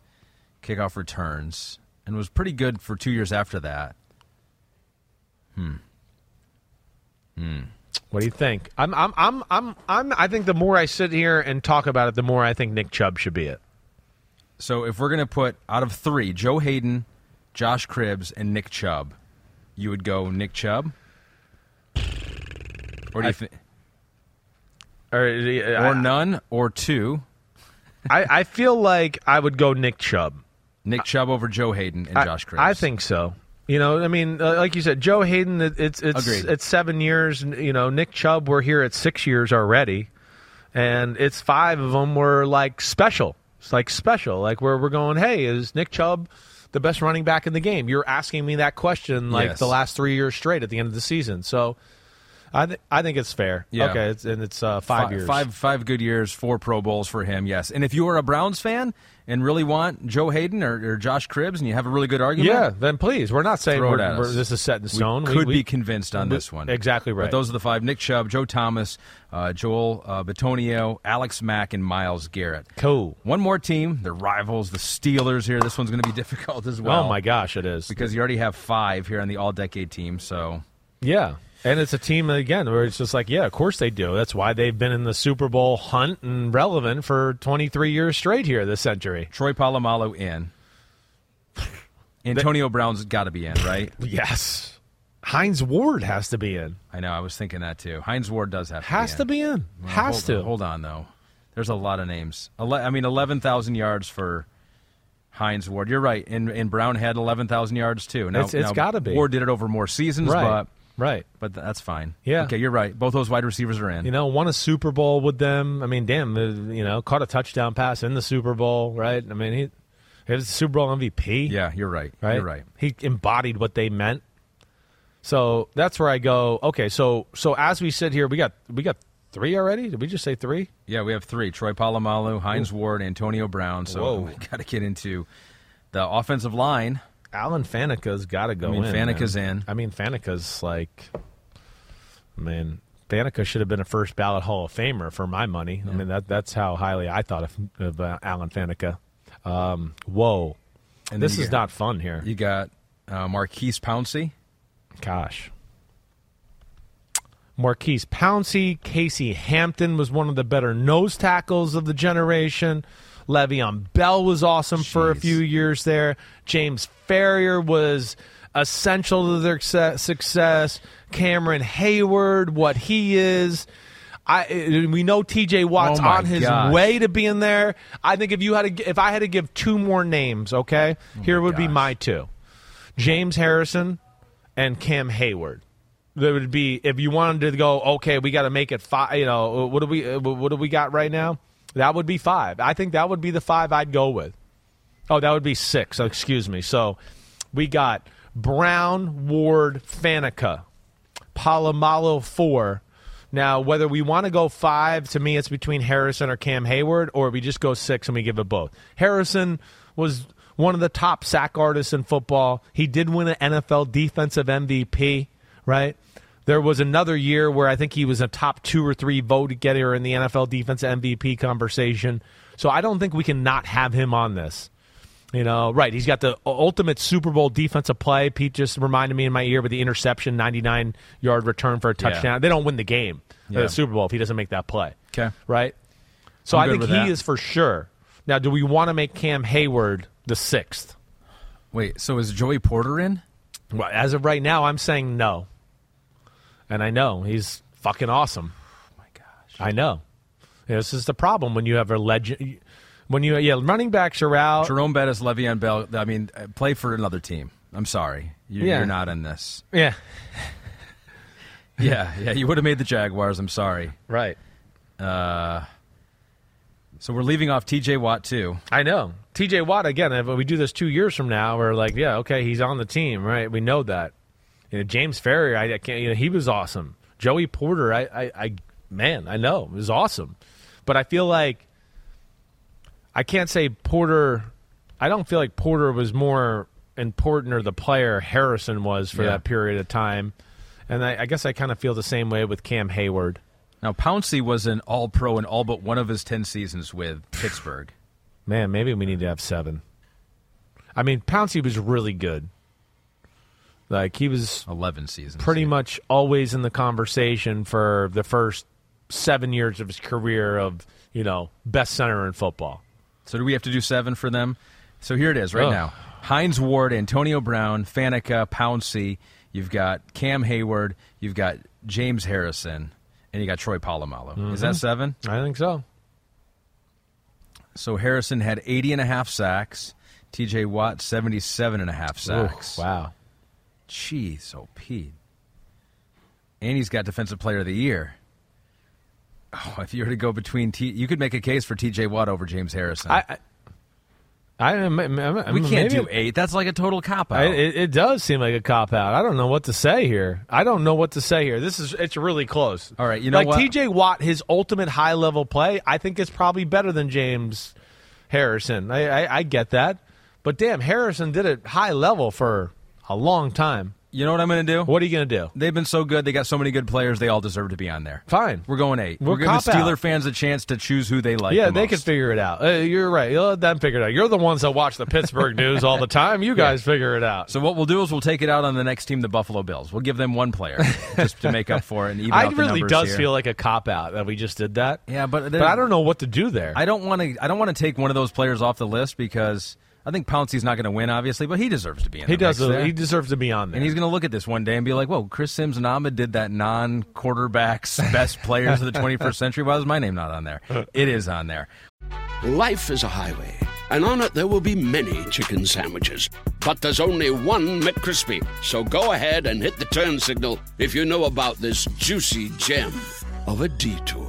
kickoff returns and was pretty good for two years after that. Hmm. Hmm. What do you think? I'm, I'm, I'm, I'm, I'm. I think the more I sit here and talk about it, the more I think Nick Chubb should be it. So if we're gonna put out of three, Joe Haden, Josh Cribbs, and Nick Chubb, you would go Nick Chubb, or do you think, Or, uh, or none, or two, I, I feel like I would go Nick Chubb. Nick Chubb over Joe Haden and I- Josh Cribbs? I think so. You know, I mean, uh, like you said, Joe Haden. It, it's it's Agreed. it's seven years. You know, Nick Chubb. We're here at six years already, and it's five of them were like special. It's like special, like where we're going. Hey, is Nick Chubb the best running back in the game? You're asking me that question like Yes. the last three years straight at the end of the season. So, I th- I think it's fair. Yeah. Okay, it's, and it's uh, five Fi- years. Five five good years, four Pro Bowls for him. Yes, and if you are a Browns fan and really want Joe Haden or, or Josh Cribbs, and you have a really good argument, Yeah, then please. We're not saying we're, we're- this is set in stone. We We- could we- be convinced on we- this one. Exactly right. But those are the five: Nick Chubb, Joe Thomas, uh, Joel uh, Bitonio, Alex Mack, and Myles Garrett. Cool. One more team, the rivals, the Steelers. Here, this one's going to be difficult as well. oh my gosh, it is. Because you already have five here on the All-Decade team. So Yeah. And it's a team again where it's just like, yeah, of course they do. That's why they've been in the Super Bowl hunt and relevant for 23 years straight here this century. Troy Polamalu in. Antonio Brown's got to be in, right? Yes. Hines Ward has to be in. I know. I was thinking that too. Hines Ward does have to Has be to in. be in. Well, Has hold, to. Hold on, though. There's a lot of names. Ele- I mean, 11,000 yards for Hines Ward. You're right. And, and Brown had 11,000 yards, too. Now, It's- it's now gotta be. Ward did it over more seasons, Right. but Right. but that's fine. Yeah. Okay, you're right. Both those wide receivers are in. You know, won a Super Bowl with them. I mean, damn, you know, caught a touchdown pass in the Super Bowl, right? I mean, he, he was the Super Bowl MVP. yeah, you're right. right? You're right. He embodied what they meant. So that's where I go. Okay, so so as we sit here, we got we got three already. Did we just say three? Yeah, we have three: Troy Polamalu, Hines Ward, Antonio Brown. So Whoa. we got to get into the offensive line. Alan Faneca's got to go I mean, in. Faneca's man. in. I mean, Faneca's like, man, Faneca should have been a first ballot Hall of Famer for my money. I mean, that that's how highly I thought of, of uh, Alan Faneca. Um, whoa, And this is got- not fun here. You got uh, Maurkice Pouncey. Gosh. Maurkice Pouncey, Casey Hampton was one of the better nose tackles of the generation. Le'Veon Bell was awesome for a few years there. James Farrior was essential to their success-. Cameron Heyward, what he is. I, we know T.J. Watt's Oh on his gosh. way to being there. I think if you had to, if I had to give two more names, okay, here would be Oh my two: James Harrison and Cam Heyward. There would be if you wanted to go. Okay, we got to make it five. You know, what do we what do we got right now? That would be five. I think that would be the five I'd go with. Oh, that would be six. Oh, excuse me. So we got Brown, Ward, Faneca, Polamalu four. Now, whether we want to go five, to me, it's between Harrison or Cam Heyward, or we just go six and we give it both. Harrison was one of the top sack artists in football. He did win an NFL defensive MVP, right? There was another year where I think he was a top two or three vote getter in the NFL defense MVP conversation. So I don't think we can not have him on this. You know, right? He's got the ultimate Super Bowl defensive play. Pete just reminded me in my ear with the interception, 99 yard return for a Yeah. touchdown. They don't win the game, uh, Yeah. the Super Bowl, if he doesn't make that play. Okay. Right? So I'm I think he that. is for sure. Now, do we want to make Cam Heyward the sixth? Wait, so is Joey Porter in? Well, as of right now, I'm saying no. And I know he's fucking awesome. Oh my gosh. I know. You know, this is the problem when you have a legend. When you yeah, running backs are out. Jerome Bettis, Le'Veon Bell. I mean, uh, play for another team. I'm sorry, you, Yeah. you're not in this. Yeah. Yeah, yeah, you would have made the Jaguars. I'm sorry. Right. Uh, so we're leaving off T.J. Watt too. I know. TJ Watt, again, if we do this two years from now, we're like, yeah, okay, he's on the team, right? We know that. You know, James Farrior, I, I can't, you know, he was awesome. Joey Porter, I, I, I, man, I know, it was awesome. But I feel like I can't say Porter, I don't feel like Porter was more important or the player Harrison was for Yeah. that period of time. And I, I guess I kind of feel the same way with Cam Heyward. Now Pouncey was an All Pro in all but one of his ten seasons with Pittsburgh. Man, maybe we need to have seven. I mean, Pouncey was really good. Like he was Eleven seasons. pretty much always in the conversation for the first seven years of his career of you know best center in football. So do we have to do seven for them? So here it is right Oh. now: Hines Ward, Antonio Brown, Faneca, Pouncey. You've got Cam Heyward. You've got James Harrison, and you got Troy Polamalu. Is that Mhm. seven? I think so. So Harrison had 80 and a half sacks. TJ Watt 77 and a half sacks. Ooh, wow. Jeez, oh Pete. And he's got defensive player of the year. Oh, if you were to go between T, you could make a case for TJ Watt over James Harrison. I, I, I, I we can't maybe- do eight. That's like a total cop out. it, it does seem like a cop out. I don't know what to say here. I don't know what to say here. This is it's really close. All right, you know like what? T.J. Watt, his ultimate high level play, I think is probably better than James Harrison. I, I, I get that, but damn, Harrison did it high level for a long time. You know what I'm going to do? What are you going to do? They've been so good. They got so many good players. They all deserve to be on there. Fine. We're going eight. We're We're giving Steeler out. fans a chance to choose who they like. yeah, the they can figure it out. Uh, you're right. You'll let them figure it out. You're the ones that watch the Pittsburgh news all the time. You guys figure it out. So what we'll do is we'll take it out on the next team, the Buffalo Bills. We'll give them one player just to make up for it. And even I really does here. feel like a cop out that we just did that. Yeah, but But I don't know what to do there. I don't want to. I don't want to take one of those players off the list because I think Pouncey's not going to win, obviously, but he deserves to be in. he the does. mix there. He deserves to be on there. and he's going to look at this one day and be like, "Whoa, Chris Simms and Ahmed did that non-quarterbacks best players of the 21st century. Why is my name not on there? It is on there. Life is a highway, and on it there will be many chicken sandwiches. But there's only one McCrispy. So go ahead and hit the turn signal if you know about this juicy gem of a detour.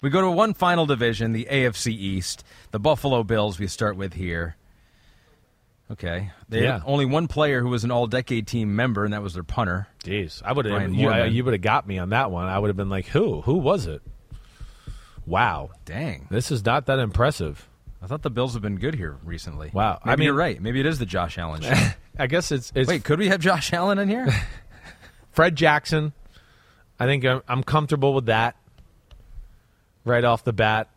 We go to one final division, the AFC East. The Buffalo Bills. We start with here. Okay, they Yeah. had only one player who was an All-Decade Team member, and that was their punter. Jeez, I would have. You, you would have got me on that one. I would have been like, "Who? Who was it?" Wow, Dang, this is not that impressive. I thought the Bills have been good here recently. Wow. maybe I mean- you're right. Maybe it is the Josh Allen show. I guess it's, it's Wait, could we have Josh Allen in here? Fred Jackson. I think I'm, I'm comfortable with that. Right off the bat,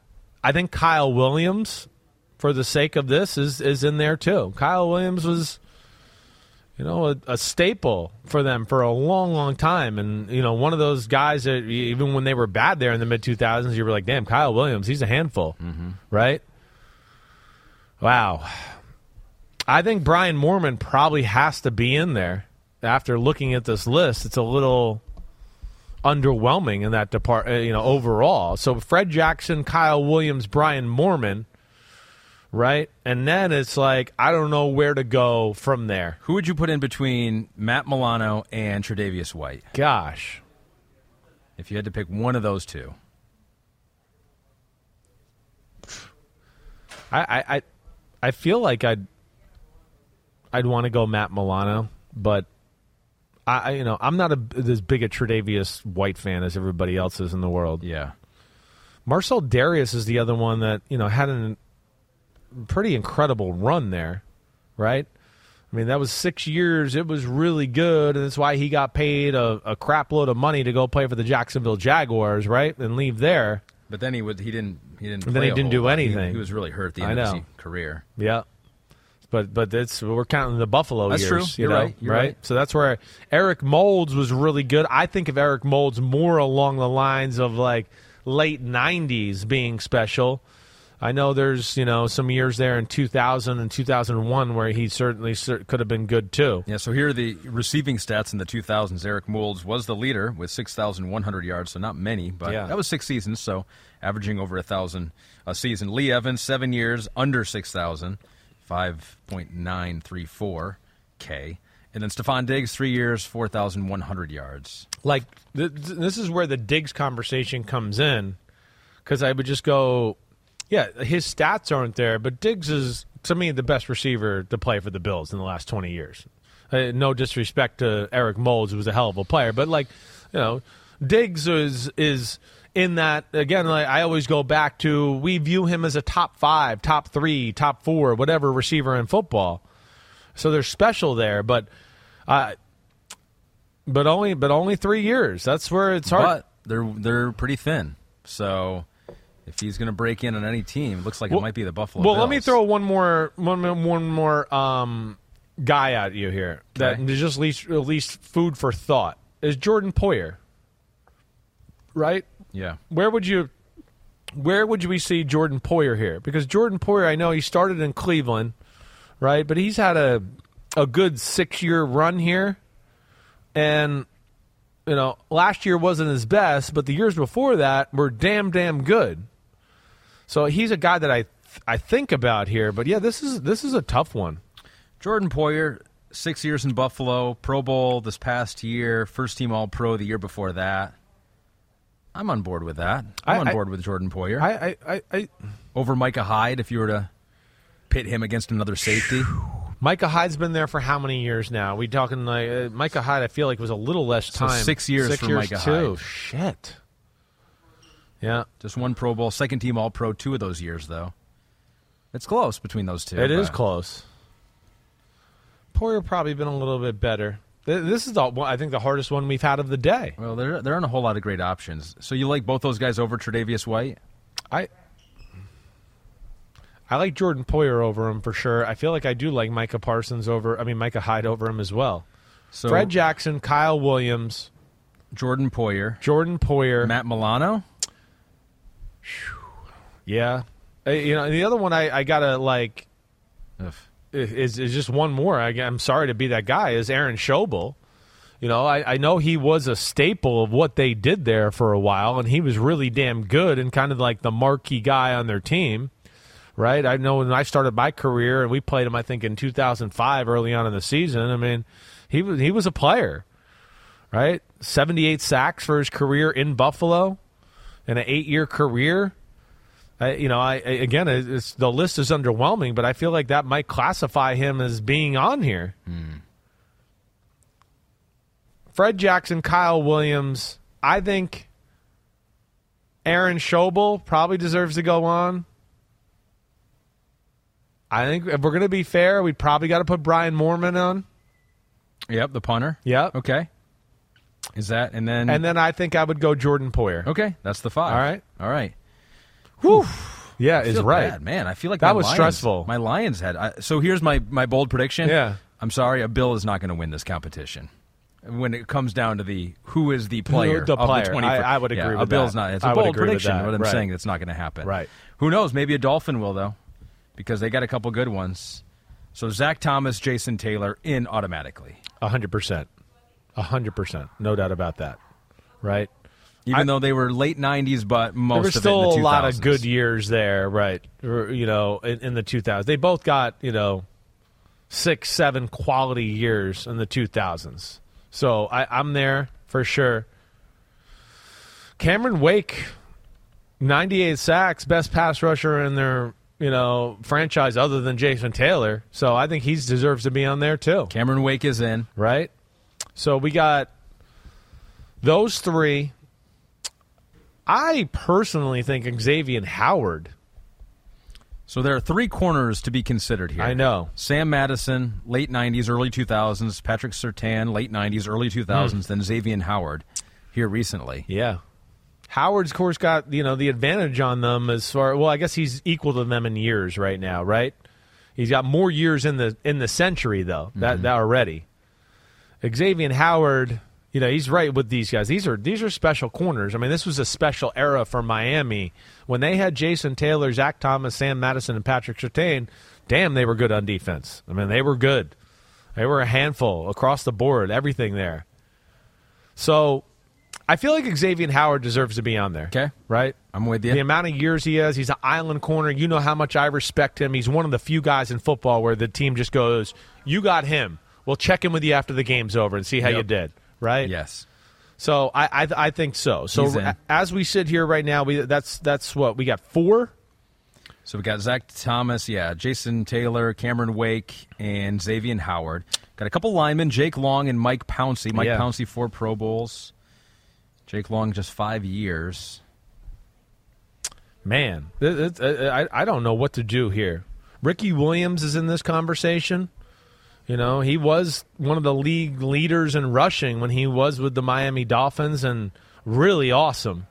I think Kyle Williams, for the sake of this, is is in there too. Kyle Williams was, you know, a, a staple for them for a long, long time, and you know, one of those guys that even when they were bad there in the mid 2000s, you were like, damn, Kyle Williams, he's a handful, mm-hmm. right? Wow. I think Brian Moorman probably has to be in there. After looking at this list, it's a little underwhelming in that depart. uh, You know, overall. So Fred Jackson, Kyle Williams, Brian Moorman, right? And then it's like I don't know where to go from there. who would you put in between Matt Milano and Tre'Davious White Gosh, if you had to pick one of those two? I, I, I, I feel like I'd, I'd want to go Matt Milano, but I, I- you know, I'm not a, as big a Tre'Davious White fan as everybody else is in the world. Yeah. Marcell Dareus is the other one that you know had a pretty incredible run there, right? I mean, that was six years. It was really good, and that's why he got paid a, a crap load of money to go play for the Jacksonville Jaguars, right, and leave there. But then he would he didn't he didn't. And then he didn't do lot. Anything. He, was really hurt the I end of his career. Yeah. But but that's we're counting the Buffalo That's years. true. You You're know, right. You're right. So that's where Eric Moulds was really good. I think of Eric Moulds more along the lines of like late '90s being special. I know there's you know some years there in 2000 and 2001 where he certainly cer- could have been good too. Yeah, so here are the receiving stats in the 2000s. Eric Moulds was the leader with 6,100 yards, so not many, but Yeah. that was six seasons, so averaging over a 1,000 a season. Lee Evans, seven years, under 6,000, 5.934 K. And then Stefon Diggs, three years, 4,100 yards. like th- th- this is where the Diggs conversation comes in because I would just go, yeah, his stats aren't there, but Diggs is to me the best receiver to play for the Bills in the last twenty years. Uh, no disrespect to Eric Moulds, who was a hell of a player, but like you know, Diggs is is in that again. Like I always go back to, we view him as a top five, top three, top four, whatever receiver in football. So they're special there, but. Uh, but only but only three years. That's where it's hard. But they're they're pretty thin. So if he's going to break in on any team, it looks like it might be the Buffalo Well, Bills. let me throw one more one one more um, guy at you here that Okay. just at least at least food for thought. Is Jordan Poyer right? Yeah. Where would you where would we see Jordan Poyer here? Because Jordan Poyer, I know he started in Cleveland, right? But he's had a a good six year run here, and you know last year wasn't his best, but the years before that were damn damn good. So he's a guy that I I think about here. But yeah, this is this is a tough one. Jordan Poyer, six years in Buffalo, Pro Bowl this past year, first team All Pro the year before that. I'm on board with that. I'm I- on I- board with Jordan Poyer. I I, I, I Over Micah Hyde, if you were to pit him against another safety. Micah Hyde's been there for how many years now? We talking like uh, Micah Hyde? I feel like was a little less So time. six years six for years Micah too. Hyde. Shit. Yeah, Just one Pro Bowl, second team All Pro, two of those years though. It's close between those two. it is close. Poyer probably been a little bit better. Th- This is the one- I think the hardest one we've had of the day. Well, there there aren't a whole lot of great options. So you like both those guys over Tre'Davious White? I I like Jordan Poyer over him for sure. I feel like I do like Micah Parsons over. I mean Micah Hyde over him as well. So Fred Jackson, Kyle Williams, Jordan Poyer, Jordan Poyer, Matt Milano. Yeah, Uh, you know the other one I, I gotta like Ugh. Is is just one more. I, I'm sorry to be that guy. Is Aaron Schobel? You know, I, I know he was a staple of what they did there for a while, and he was really damn good and kind of like the marquee guy on their team, right? I know when I started my career and we played him, I think in 2005, early on in the season. I mean, he was he was a player, right? 78 sacks for his career in Buffalo, and an eight year career. I, you know, I, again, it's, the list is underwhelming, but I feel like that might classify him as being on here. Hmm. Fred Jackson, Kyle Williams. I think Aaron Schobel probably deserves to go on. I think if we're going to be fair, we probably got to put Brian Moorman on. Yep, the punter. Yep. Okay. Is that and then And then I think I would go Jordan Poyer. okay? That's the five. All right. All right. Whew. Yeah, I is right. bad, man. I feel like That my was Lions- stressful. My Lions had. I, so here's my my bold prediction. Yeah. I'm sorry, a Bill is not going to win this competition. When it comes down to the who is the player the of player. the 20 I- I would yeah, agree a Bill's that. not. It's I a would bold prediction, but I'm Right. saying it's not going to happen. Right. Who knows? Maybe a Dolphin will though, because they got a couple good ones. So Zach Thomas, Jason Taylor in automatically. A hundred percent. A hundred percent. No doubt about that. Right? Even I- though they were late '90s, but most there of it in the a lot of good years there, right? You know, in, in the 2000s, they both got you know six, seven quality years in the 2000s. So I, I'm there for sure. Cameron Wake, 98 sacks, best pass rusher in their you know, franchise other than Jason Taylor. So I think he deserves to be on there too. Cameron Wake is in. Right? So we got those three. I personally think Xavier Howard. So there are three corners to be considered here. I know. Sam Madison, late 90s, early 2000s. Patrick Surtain, late 90s, early 2000s. Hmm. Then Xavier Howard here recently. Yeah. Howard's, of course, got you know the advantage on them as far. Well, I guess he's equal to them in years right now, right? He's got more years in the in the century though that mm-hmm. that already. Xavier Howard, you know, he's right with these guys. These are these are special corners. I mean, this was a special era for Miami when they had Jason Taylor, Zach Thomas, Sam Madison, and Patrick Surtain. Damn, they were good on defense. I mean, they were good. They were a handful across the board. Everything there. So, I feel like Xavier Howard deserves to be on there. Okay. right. I'm with you. The amount of years he has, he's an island corner. You know how much I respect him. He's one of the few guys in football where the team just goes, "You got him. We'll check in with you after the game's over and see how Yep. you did." Right? Yes. So I I, I think so. So He's in. a- as we sit here right now, we that's that's what we got four. So we got Zach Thomas, yeah, Jason Taylor, Cameron Wake, and Xavier Howard. Got a couple linemen, Jake Long and Mike Pouncey. Mike Yeah. Pouncey, four Pro Bowls. Jake Long, just five years. Man, th- th- uh, I I don't know what to do here. Ricky Williams is in this conversation. You know, he was one of the league leaders in rushing when he was with the Miami Dolphins and really awesome.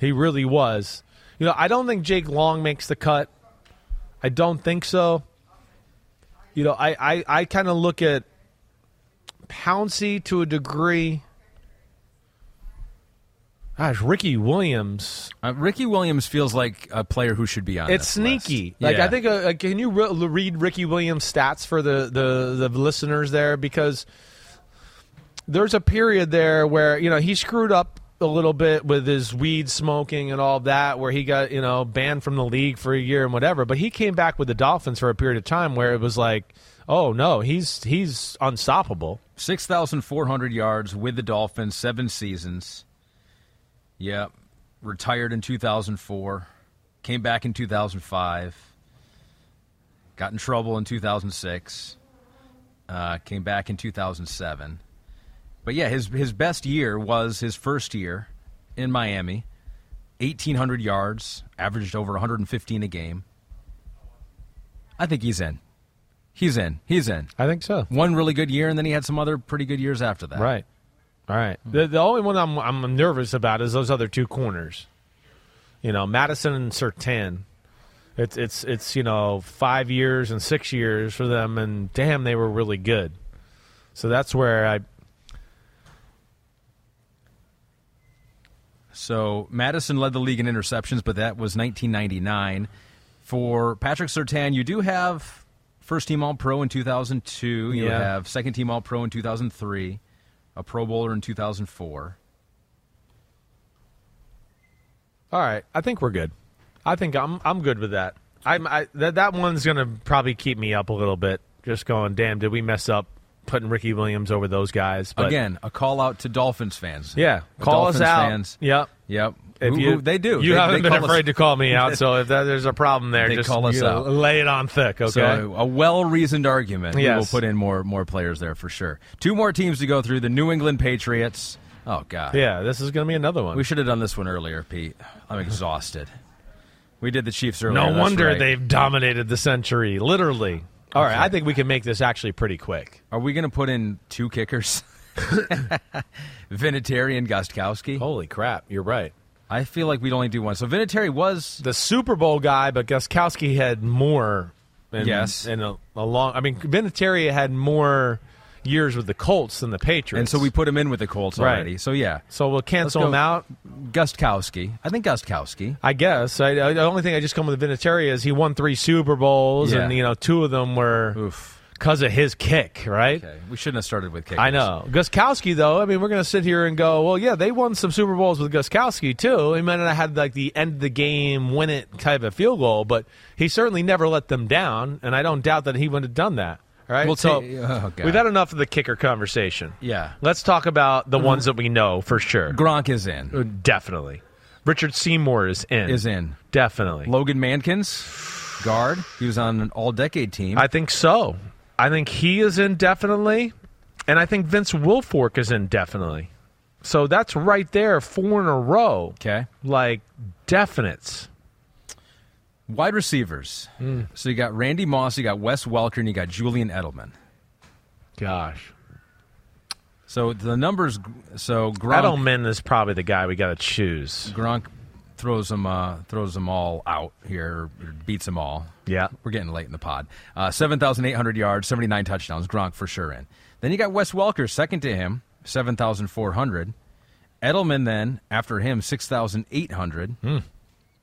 He really was. You know, I don't think Jake Long makes the cut. I don't think so. You know, I, I, I kind of look at Pouncey to a degree. Gosh, Ricky Williams. Uh, Ricky Williams feels like a player who should be on. It's this list. sneaky. Like Yeah. I think, uh, can you re- read Ricky Williams' stats for the, the the listeners there? Because there's a period there where you know he screwed up a little bit with his weed smoking and all that, where he got you know banned from the league for a year and whatever. But he came back with the Dolphins for a period of time where it was like, oh no, he's he's unstoppable. six thousand four hundred yards with the Dolphins, seven seasons. Yeah, retired in two thousand four, came back in two thousand five, got in trouble in two thousand six, uh, came back in two thousand seven. But yeah, his his best year was his first year in Miami, eighteen hundred yards, averaged over one hundred and fifteen a game. I think he's in. He's in. He's in. I think so. One really good year, and then he had some other pretty good years after that. Right. All right. Mm. The the only one I'm I'm nervous about is those other two corners. You know, Madison and Surtain. It's it's it's you know five years and six years for them, and damn, they were really good. So that's where I So Madison led the league in interceptions, but that was 1999. For Patrick Surtain, you do have first team All Pro in 2002. You Yeah. have second team All Pro in 2003, a Pro Bowler in 2004. all right. I think we're good. I think I'm I'm good with that. I'm I, that that one's gonna probably keep me up a little bit. Just going, damn, did we mess up putting Ricky Williams over those guys? But Again, a call out to Dolphins fans. yeah, call Dolphins us out. Fans. Yep. Yep. If you, they do. You They- haven't they been call us- afraid to call me out, so if that, there's a problem there, just call us you know, out. lay it on thick, okay? So a well reasoned argument. We will put in more more players there for sure. Two more teams to go through. The New England Patriots. Oh God. yeah, this is going to be another one. We should have done this one earlier, Pete. I'm exhausted. We did the Chiefs earlier. no wonder right. they've dominated the century, literally. All right, Okay. I think we can make this actually pretty quick. Are we going to put in two kickers? Vinatieri and Gostkowski. Holy crap, you're right. I feel like we'd only do one. So Vinatieri was The Super Bowl guy, but Gostkowski had more. In, Yes. in a, a long. I mean, Vinatieri had more years with the Colts than the Patriots, and so we put him in with the Colts Right. already. So yeah, So we'll cancel him out. Gostkowski. I think Gostkowski. I guess. I, I, the only thing I just come with Vinatieri is he won three Super Bowls, Yeah. and you know two of them were Oof. Because of his kick, right? Okay, we shouldn't have started with kickers. I know. Gostkowski, though, I mean, we're going to sit here and go, well, yeah, they won some Super Bowls with Gostkowski, too. He might not have had, like, the end of the game, win it type of field goal, but he certainly never let them down, and I don't doubt that he would have done that. All right? We'll so ta- oh, we've had enough of the kicker conversation. Yeah. Let's talk about the mm-hmm. ones that we know for sure. Gronk is in. Uh, definitely. Richard Seymour is in. Is in. Definitely. Logan Mankins. guard. He was on an all-decade team. I think so. I think he is in definitely, and I think Vince Wilfork is in definitely. So that's right there, four in a row. Okay. Like definites. Wide receivers. Hmm. So you got Randy Moss, you got Wes Welker, and you got Julian Edelman. Gosh. So the numbers. So Gronk, Edelman is probably the guy we got to choose. Gronk throws them uh, throws them all out here, beats them all. Yeah. We're getting late in the pod. Uh, Seven thousand eight hundred yards, seventy nine touchdowns. Gronk for sure in. Then you got Wes Welker second to him, seven thousand four hundred. Edelman then after him six thousand eight hundred. Hmm.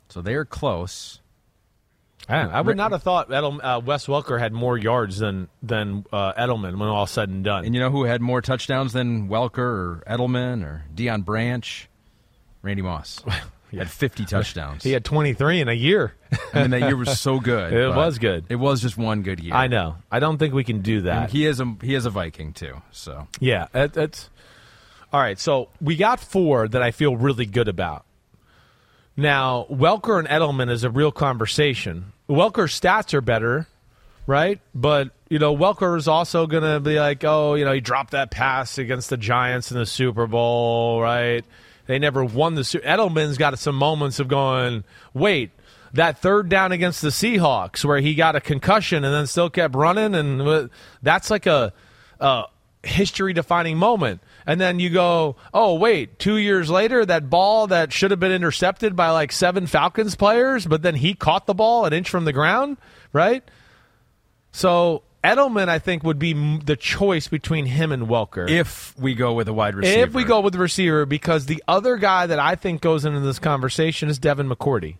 So they are close. I would not have thought Edel, uh, Wes Welker had more yards than than uh, Edelman when all said and done. And you know who had more touchdowns than Welker or Edelman or Deion Branch? Randy Moss. He had 50 touchdowns. he had 23 in a year. I mean, that year was so good. It was good. It was just one good year. I know. I don't think we can do that. And he is a he is a Viking too. So Yeah, that, that's all right. So we got four that I feel really good about. Now Welker and Edelman is a real conversation. Welker's stats are better, right? But you know Welker is also going to be like, oh, you know, he dropped that pass against the Giants in the Super Bowl, right? They never won the. Su- Edelman's got some moments of going, wait. That third down against the Seahawks, where he got a concussion and then still kept running, and that's like a, a history defining moment. And then you go, oh, wait, two years later, that ball that should have been intercepted by like seven Falcons players, but then he caught the ball an inch from the ground, right? So Edelman, I think, would be the choice between him and Welker. if we go with a wide receiver, If we go with the receiver, because the other guy that I think goes into this conversation is Devin McCourty.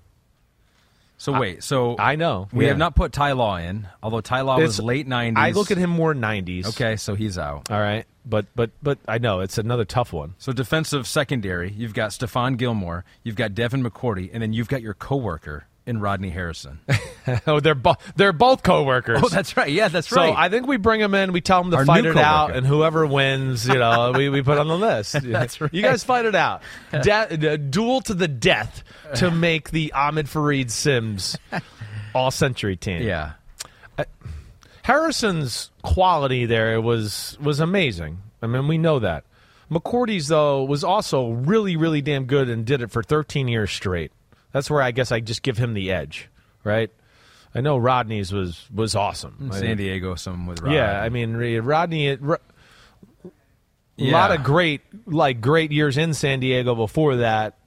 so wait, so I know. we Yeah. have not put Ty Law in, although Ty Law was late nineties. I look at him more 90s. Okay, so he's out. All right. But but but I know it's another tough one. So defensive secondary, you've got Stephon Gilmore, you've got Devin McCourty, and then you've got your coworker in Rodney Harrison. oh, they're both they're both coworkers. oh, that's right. Yeah, that's So right. I think we bring them in, we tell them to Our fight it out, and whoever wins, you know, we, we put on the list. That's right. You guys fight it out. De- duel to the death to make the Ahmed Fareed Simms all century team. yeah. Uh, Harrison's quality there was was amazing. I mean, we know that. McCourty's though was also really, really damn good and did it for 13 years straight. That's where I guess I just give him the edge, right? I know Rodney's was was awesome. San Diego, some with Rod. yeah, I mean Rodney. A Yeah. lot of great, like great years in San Diego before that.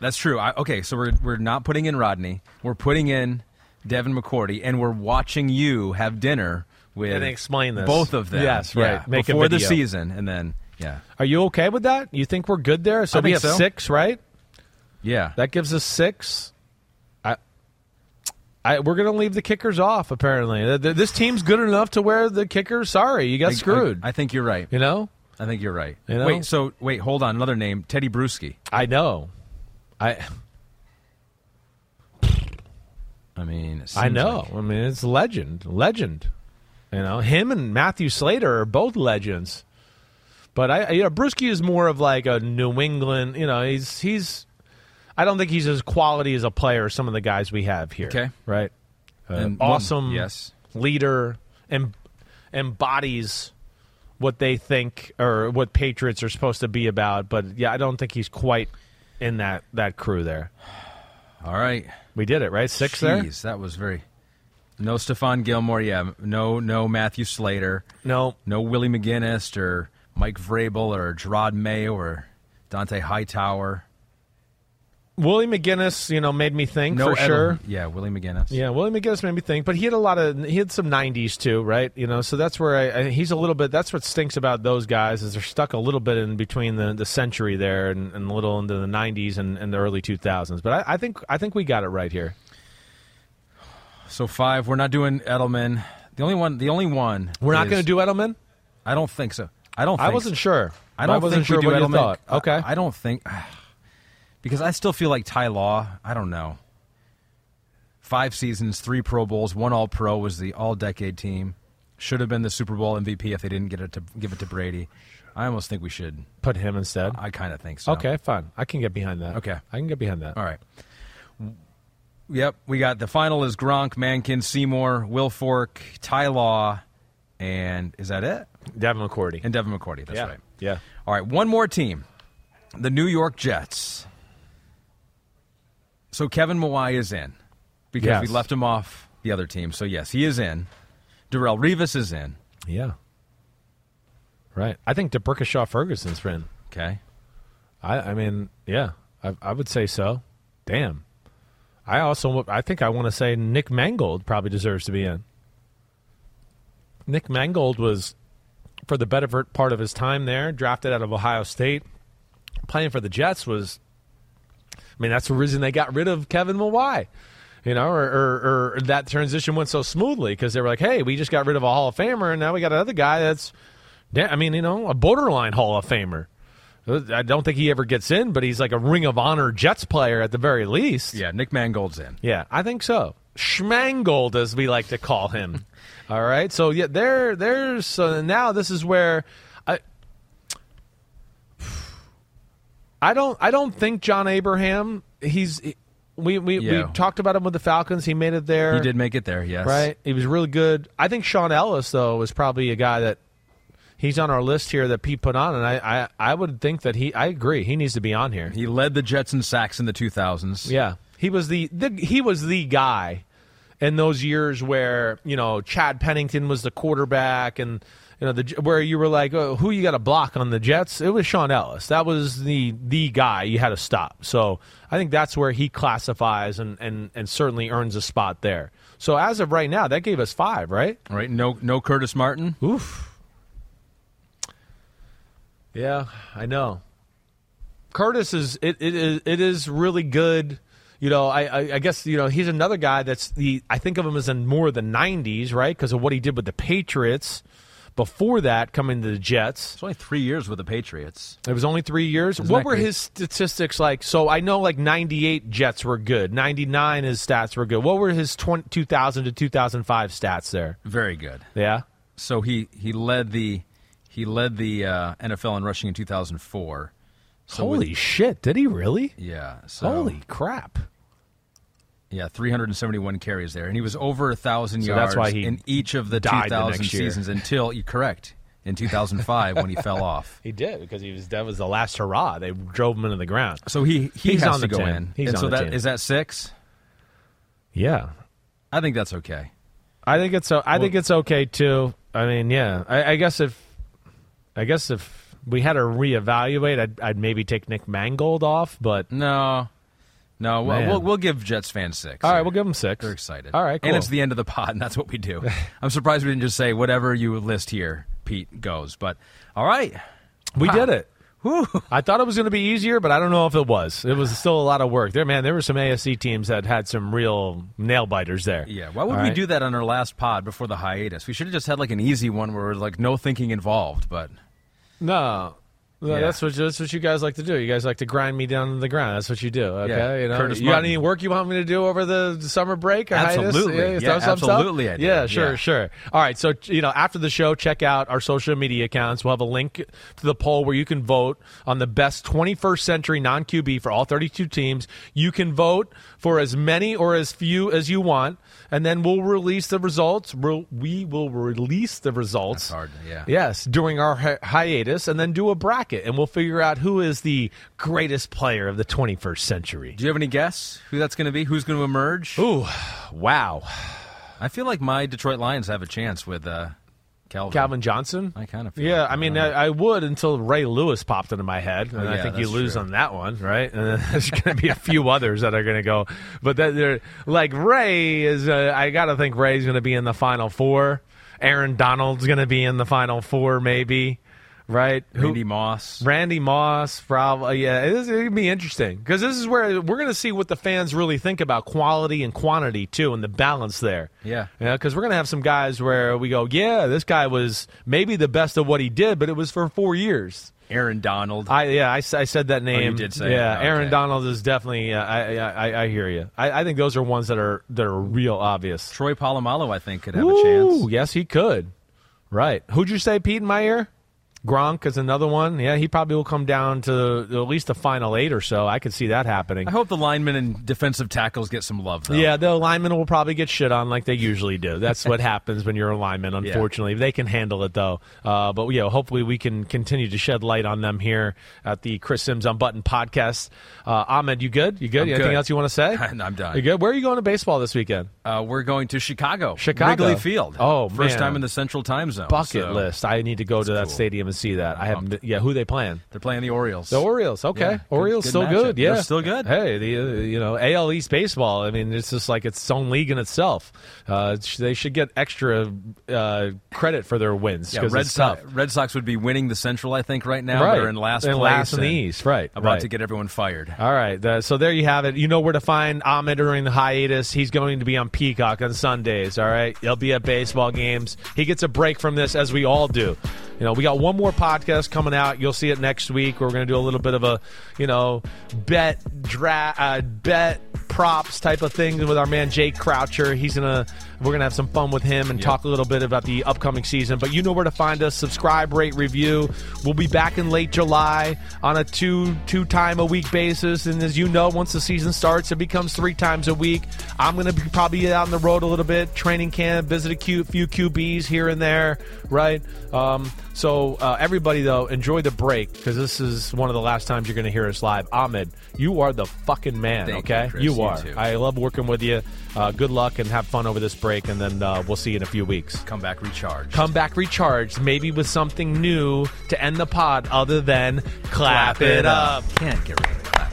That's true. I, okay, so we're we're not putting in Rodney. We're putting in Devin McCourty, and we're watching you have dinner with And explain this. both of them. Yes, Yeah, right. Make a before the season, and then yeah, Are you okay with that? You think we're good there? So we have so. six, right? Yeah. That gives us six. I, I, we're going to leave the kickers off. Apparently, Th- th- this team's good enough to wear the kickers. Sorry, you got I- screwed. I, I think you're right. you know, I think you're right. You know? Wait, so wait, hold on. Another name, Teddy Bruschi. I know. I I mean, it I know. like- I mean, it's legend, legend. You know, him and Matthew Slater are both legends. But I, you know, Bruschi is more of like a New England. You know, he's he's. I don't think he's as quality as a player as some of the guys we have here. Okay. right. Uh, one- awesome. yes. leader and embodies what they think or what Patriots are supposed to be about. But yeah, I don't think he's quite in that that crew there. All right. We did it right, six there. That was very. No Stephon Gilmore. Yeah. No. No Matthew Slater. No, No Willie McGinest or Mike Vrabel or Jerod Mayo or Dont'a Hightower. Willie McGinest, you know, made me think No for sure. Yeah, Willie McGinest. Yeah, Willie McGinest made me think, but he had a lot of he had some '90s too, right? You know, so that's where I, I, he's a little bit. That's what stinks about those guys is they're stuck a little bit in between the, the century there and, and a little into the '90s and, and the early 2000s. But I, I think I think we got it right here. So five. We're not doing Edelman. The only one. The only one. We're not going to do Edelman. I don't think so. I don't. I wasn't so. sure. I don't I wasn't think sure we do what you Edelman. thought. I- Okay, I, don't think because I still feel like Ty Law. I don't know. Five seasons, three Pro Bowls, one All Pro was the All Decade team. Should have been the Super Bowl MVP if they didn't get it to give it to Brady. I almost think we should. put him instead. I kind of think so. Okay, fine. I can get behind that. Okay. I can get behind that. All right. Yep, we got the final is Gronk, Mankin, Seymour, Wilfork, Ty Law, and is that it? Devin McCourty. And Devin McCourty. That's yeah. right. Yeah. All right, one more team, the New York Jets. So Kevin Mawae is in because Yes. we left him off the other team. So yes, he is in. Darrelle Revis is in. Yeah. Right. I think D'Brickashaw Ferguson's in. Okay. I, I mean, yeah, I, I would say so. Damn. I also, I think I want to say Nick Mangold probably deserves to be in. Nick Mangold was, for the better part of his time there, drafted out of Ohio State, playing for the Jets was. I mean, that's the reason they got rid of Kevin Mawae. You know, or, or, or that transition went so smoothly because they were like, "Hey, we just got rid of a Hall of Famer, and now we got another guy that's, I mean, you know, a borderline Hall of Famer." I don't think he ever gets in, but he's like a Ring of Honor Jets player at the very least. Yeah, Nick Mangold's in. Yeah, I think so. Schmangold, as we like to call him. All right, so yeah, there, there's so now this is where I, don't, I don't think John Abraham. He's we we, Yeah. we talked about him with the Falcons. He made it there. He did make it there. Yes. right. He was really good. I think Shaun Ellis though is probably a guy that he's on our list here that Pete put on, and I, I, I would think that he. I agree. He needs to be on here. He led the Jets in sacks in the 2000s. Yeah, he was the, the he was the guy in those years where you know Chad Pennington was the quarterback, and you know the where you were like, oh, who you got to block on the Jets? It was Shaun Ellis. That was the the guy you had to stop. So I think that's where he classifies and and and certainly earns a spot there. So as of right now, that gave us five, right? Right. No, no Curtis Martin. Oof. Yeah, I know. Curtis is it, it is it is really good. You know, I, I I guess you know he's another guy that's the I think of him as in more the '90s, right? Because of what he did with the Patriots. Before that, coming to the Jets, It's only three years with the Patriots. it was only three years. Isn't what were great? his statistics like? So I know like '98 Jets were good. '99 his stats were good. What were his 20, 2000 to 2005 stats there? Very good. Yeah, So he he led the he led the uh, NFL in rushing in 2004. So with- holy shit! Did he really? yeah. So Holy crap! Yeah, 371 carries there, and he was over a thousand So yards that's why he in each of the died the 2000 seasons until you correct in 2005 when he fell off. He did because he was that was the last hurrah. They drove him into the ground. So he he He's has on to the go team. in. He's and on so the that team. is that six. Yeah, I think that's okay. I think it's I think it's okay too. I mean, yeah, I, I guess if I guess if we had to reevaluate, I'd, I'd maybe take Nick Mangold off. But No, no, we'll, we'll we'll give Jets fans six. all right, we'll give them six. They're excited. All right, cool. and it's the end of the pod, and that's what we do. I'm surprised we didn't just say whatever you list here, Pete goes. But all right, we Wow. did it. Whew. I thought it was going to be easier, but I don't know if it was. It was still a lot of work there, man. There were some AFC teams that had some real nail biters there. Yeah, why would All we right? do that on our last pod before the hiatus? We should have just had like an easy one where like no thinking involved. But No. No, Yeah. that's what that's what you guys like to do. You guys like to grind me down to the ground. That's what you do. Okay, Yeah, you know. Curtis you got any work you want me to do over the summer break? hiatus? Absolutely. Yeah, Yeah, thumbs up, thumbs up? absolutely. Yeah, sure, sure. All right, so you know, after the show, check out our social media accounts. We'll have a link to the poll where you can vote on the best 21st century non QB for all 32 teams. You can vote for as many or as few as you want, and then we'll release the results. We'll, we will release the results. That's hard, yeah. Yes, during our hi- hiatus, and then do a bracket, and we'll figure out who is the greatest player of the 21st century. do you have any guess who that's going to be? Who's going to emerge? Ooh, wow. I feel like my Detroit Lions have a chance with uh, Calvin. Calvin Johnson? I kind of feel Yeah, like I mean. I, I would until Ray Lewis popped into my head, and Oh, I think you lose true. on that one, right? And then there's going to be a few others that are going to go, but that they're like Ray is. Uh, I got to think Ray's going to be in the final four. Aaron Donald's going to be in the final four, maybe. Right? Who- Randy Moss. Randy Moss, probably. Yeah, it is, it'd be interesting because this is where we're going to see what the fans really think about quality and quantity too, and the balance there. Yeah. yeah. Because we're going to have some guys where we go, yeah, this guy was maybe the best of what he did, but it was for four years. Aaron Donald. I yeah, I said that name. Oh, did say yeah. Aaron. Donald is definitely. Uh, I, I I I hear you. I, I think those are ones that are that are real obvious. Troy Polamalu, I think, could have a Ooh, chance. yes, he could. Right. Who'd you say, Pete, in my ear? Gronk is another one. Yeah, he probably will come down to at least the final eight or so. I could see that happening. I hope the linemen and defensive tackles get some love, though. Yeah, the linemen will probably get shit on like they usually do. That's what happens when you're a lineman, unfortunately. They can handle it, though. Uh, but, yeah, hopefully we can continue to shed light on them here at the Chris Simms Unbuttoned podcast. Uh, Ahmed, you good? You good? Anything good. else you want to say? I'm done. You good? Where are you going to baseball this weekend? Uh, we're going to Chicago. Chicago. Wrigley Field. Oh, First man. time in the Central Time Zone. Bucket so list. I need to go to that cool. stadium and see that. I haven't. been- Yeah, who they playing? They're playing the Orioles. The Orioles. Okay, Yeah, Orioles good still matchup. good. Yeah, They're still good. Hey, the uh, you know AL East baseball. I mean, it's just like its own league in itself. Uh, they should get extra uh, credit for their wins Yeah, Red Sox. Red Sox would be winning the Central, I think, right now. Right. They're in last place. last in the East. Right, About right. to get everyone fired. All right, uh, so there you have it. You know where to find Ahmed during the hiatus. He's going to be on Peacock on Sundays. All right, he'll be at baseball games. He gets a break from this, as we all do. You know, we got one more podcast coming out. You'll see it next week. We're going to do a little bit of a, you know, bet dra- uh, bet props type of thing with our man Jake Croucher. He's gonna we're gonna have some fun with him and talk a little bit about the upcoming season. But you know where to find us. Subscribe, rate, review. We'll be back in late July on a two two time a week basis. And as you know, once the season starts, it becomes three times a week. I'm gonna be probably out on the road a little bit, training camp, visit a few, few QBs here and there, right? Um, so uh, everybody though, enjoy the break because this is one of the last times you're gonna hear us live. Ahmed, you are the fucking man. Thank you, okay, Chris. You are. too. I love working with you. Uh, good luck and have fun over this break, and then uh, we'll see you in a few weeks. Come back recharged. Come back recharged, maybe with something new to end the pod other than clap, it up. Can't get rid of the clap.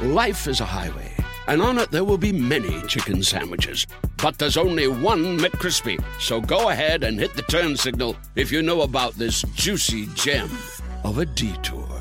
Life is a highway, and on it there will be many chicken sandwiches. But there's only one McCrispy. So go ahead and hit the turn signal if you know about this juicy gem of a detour.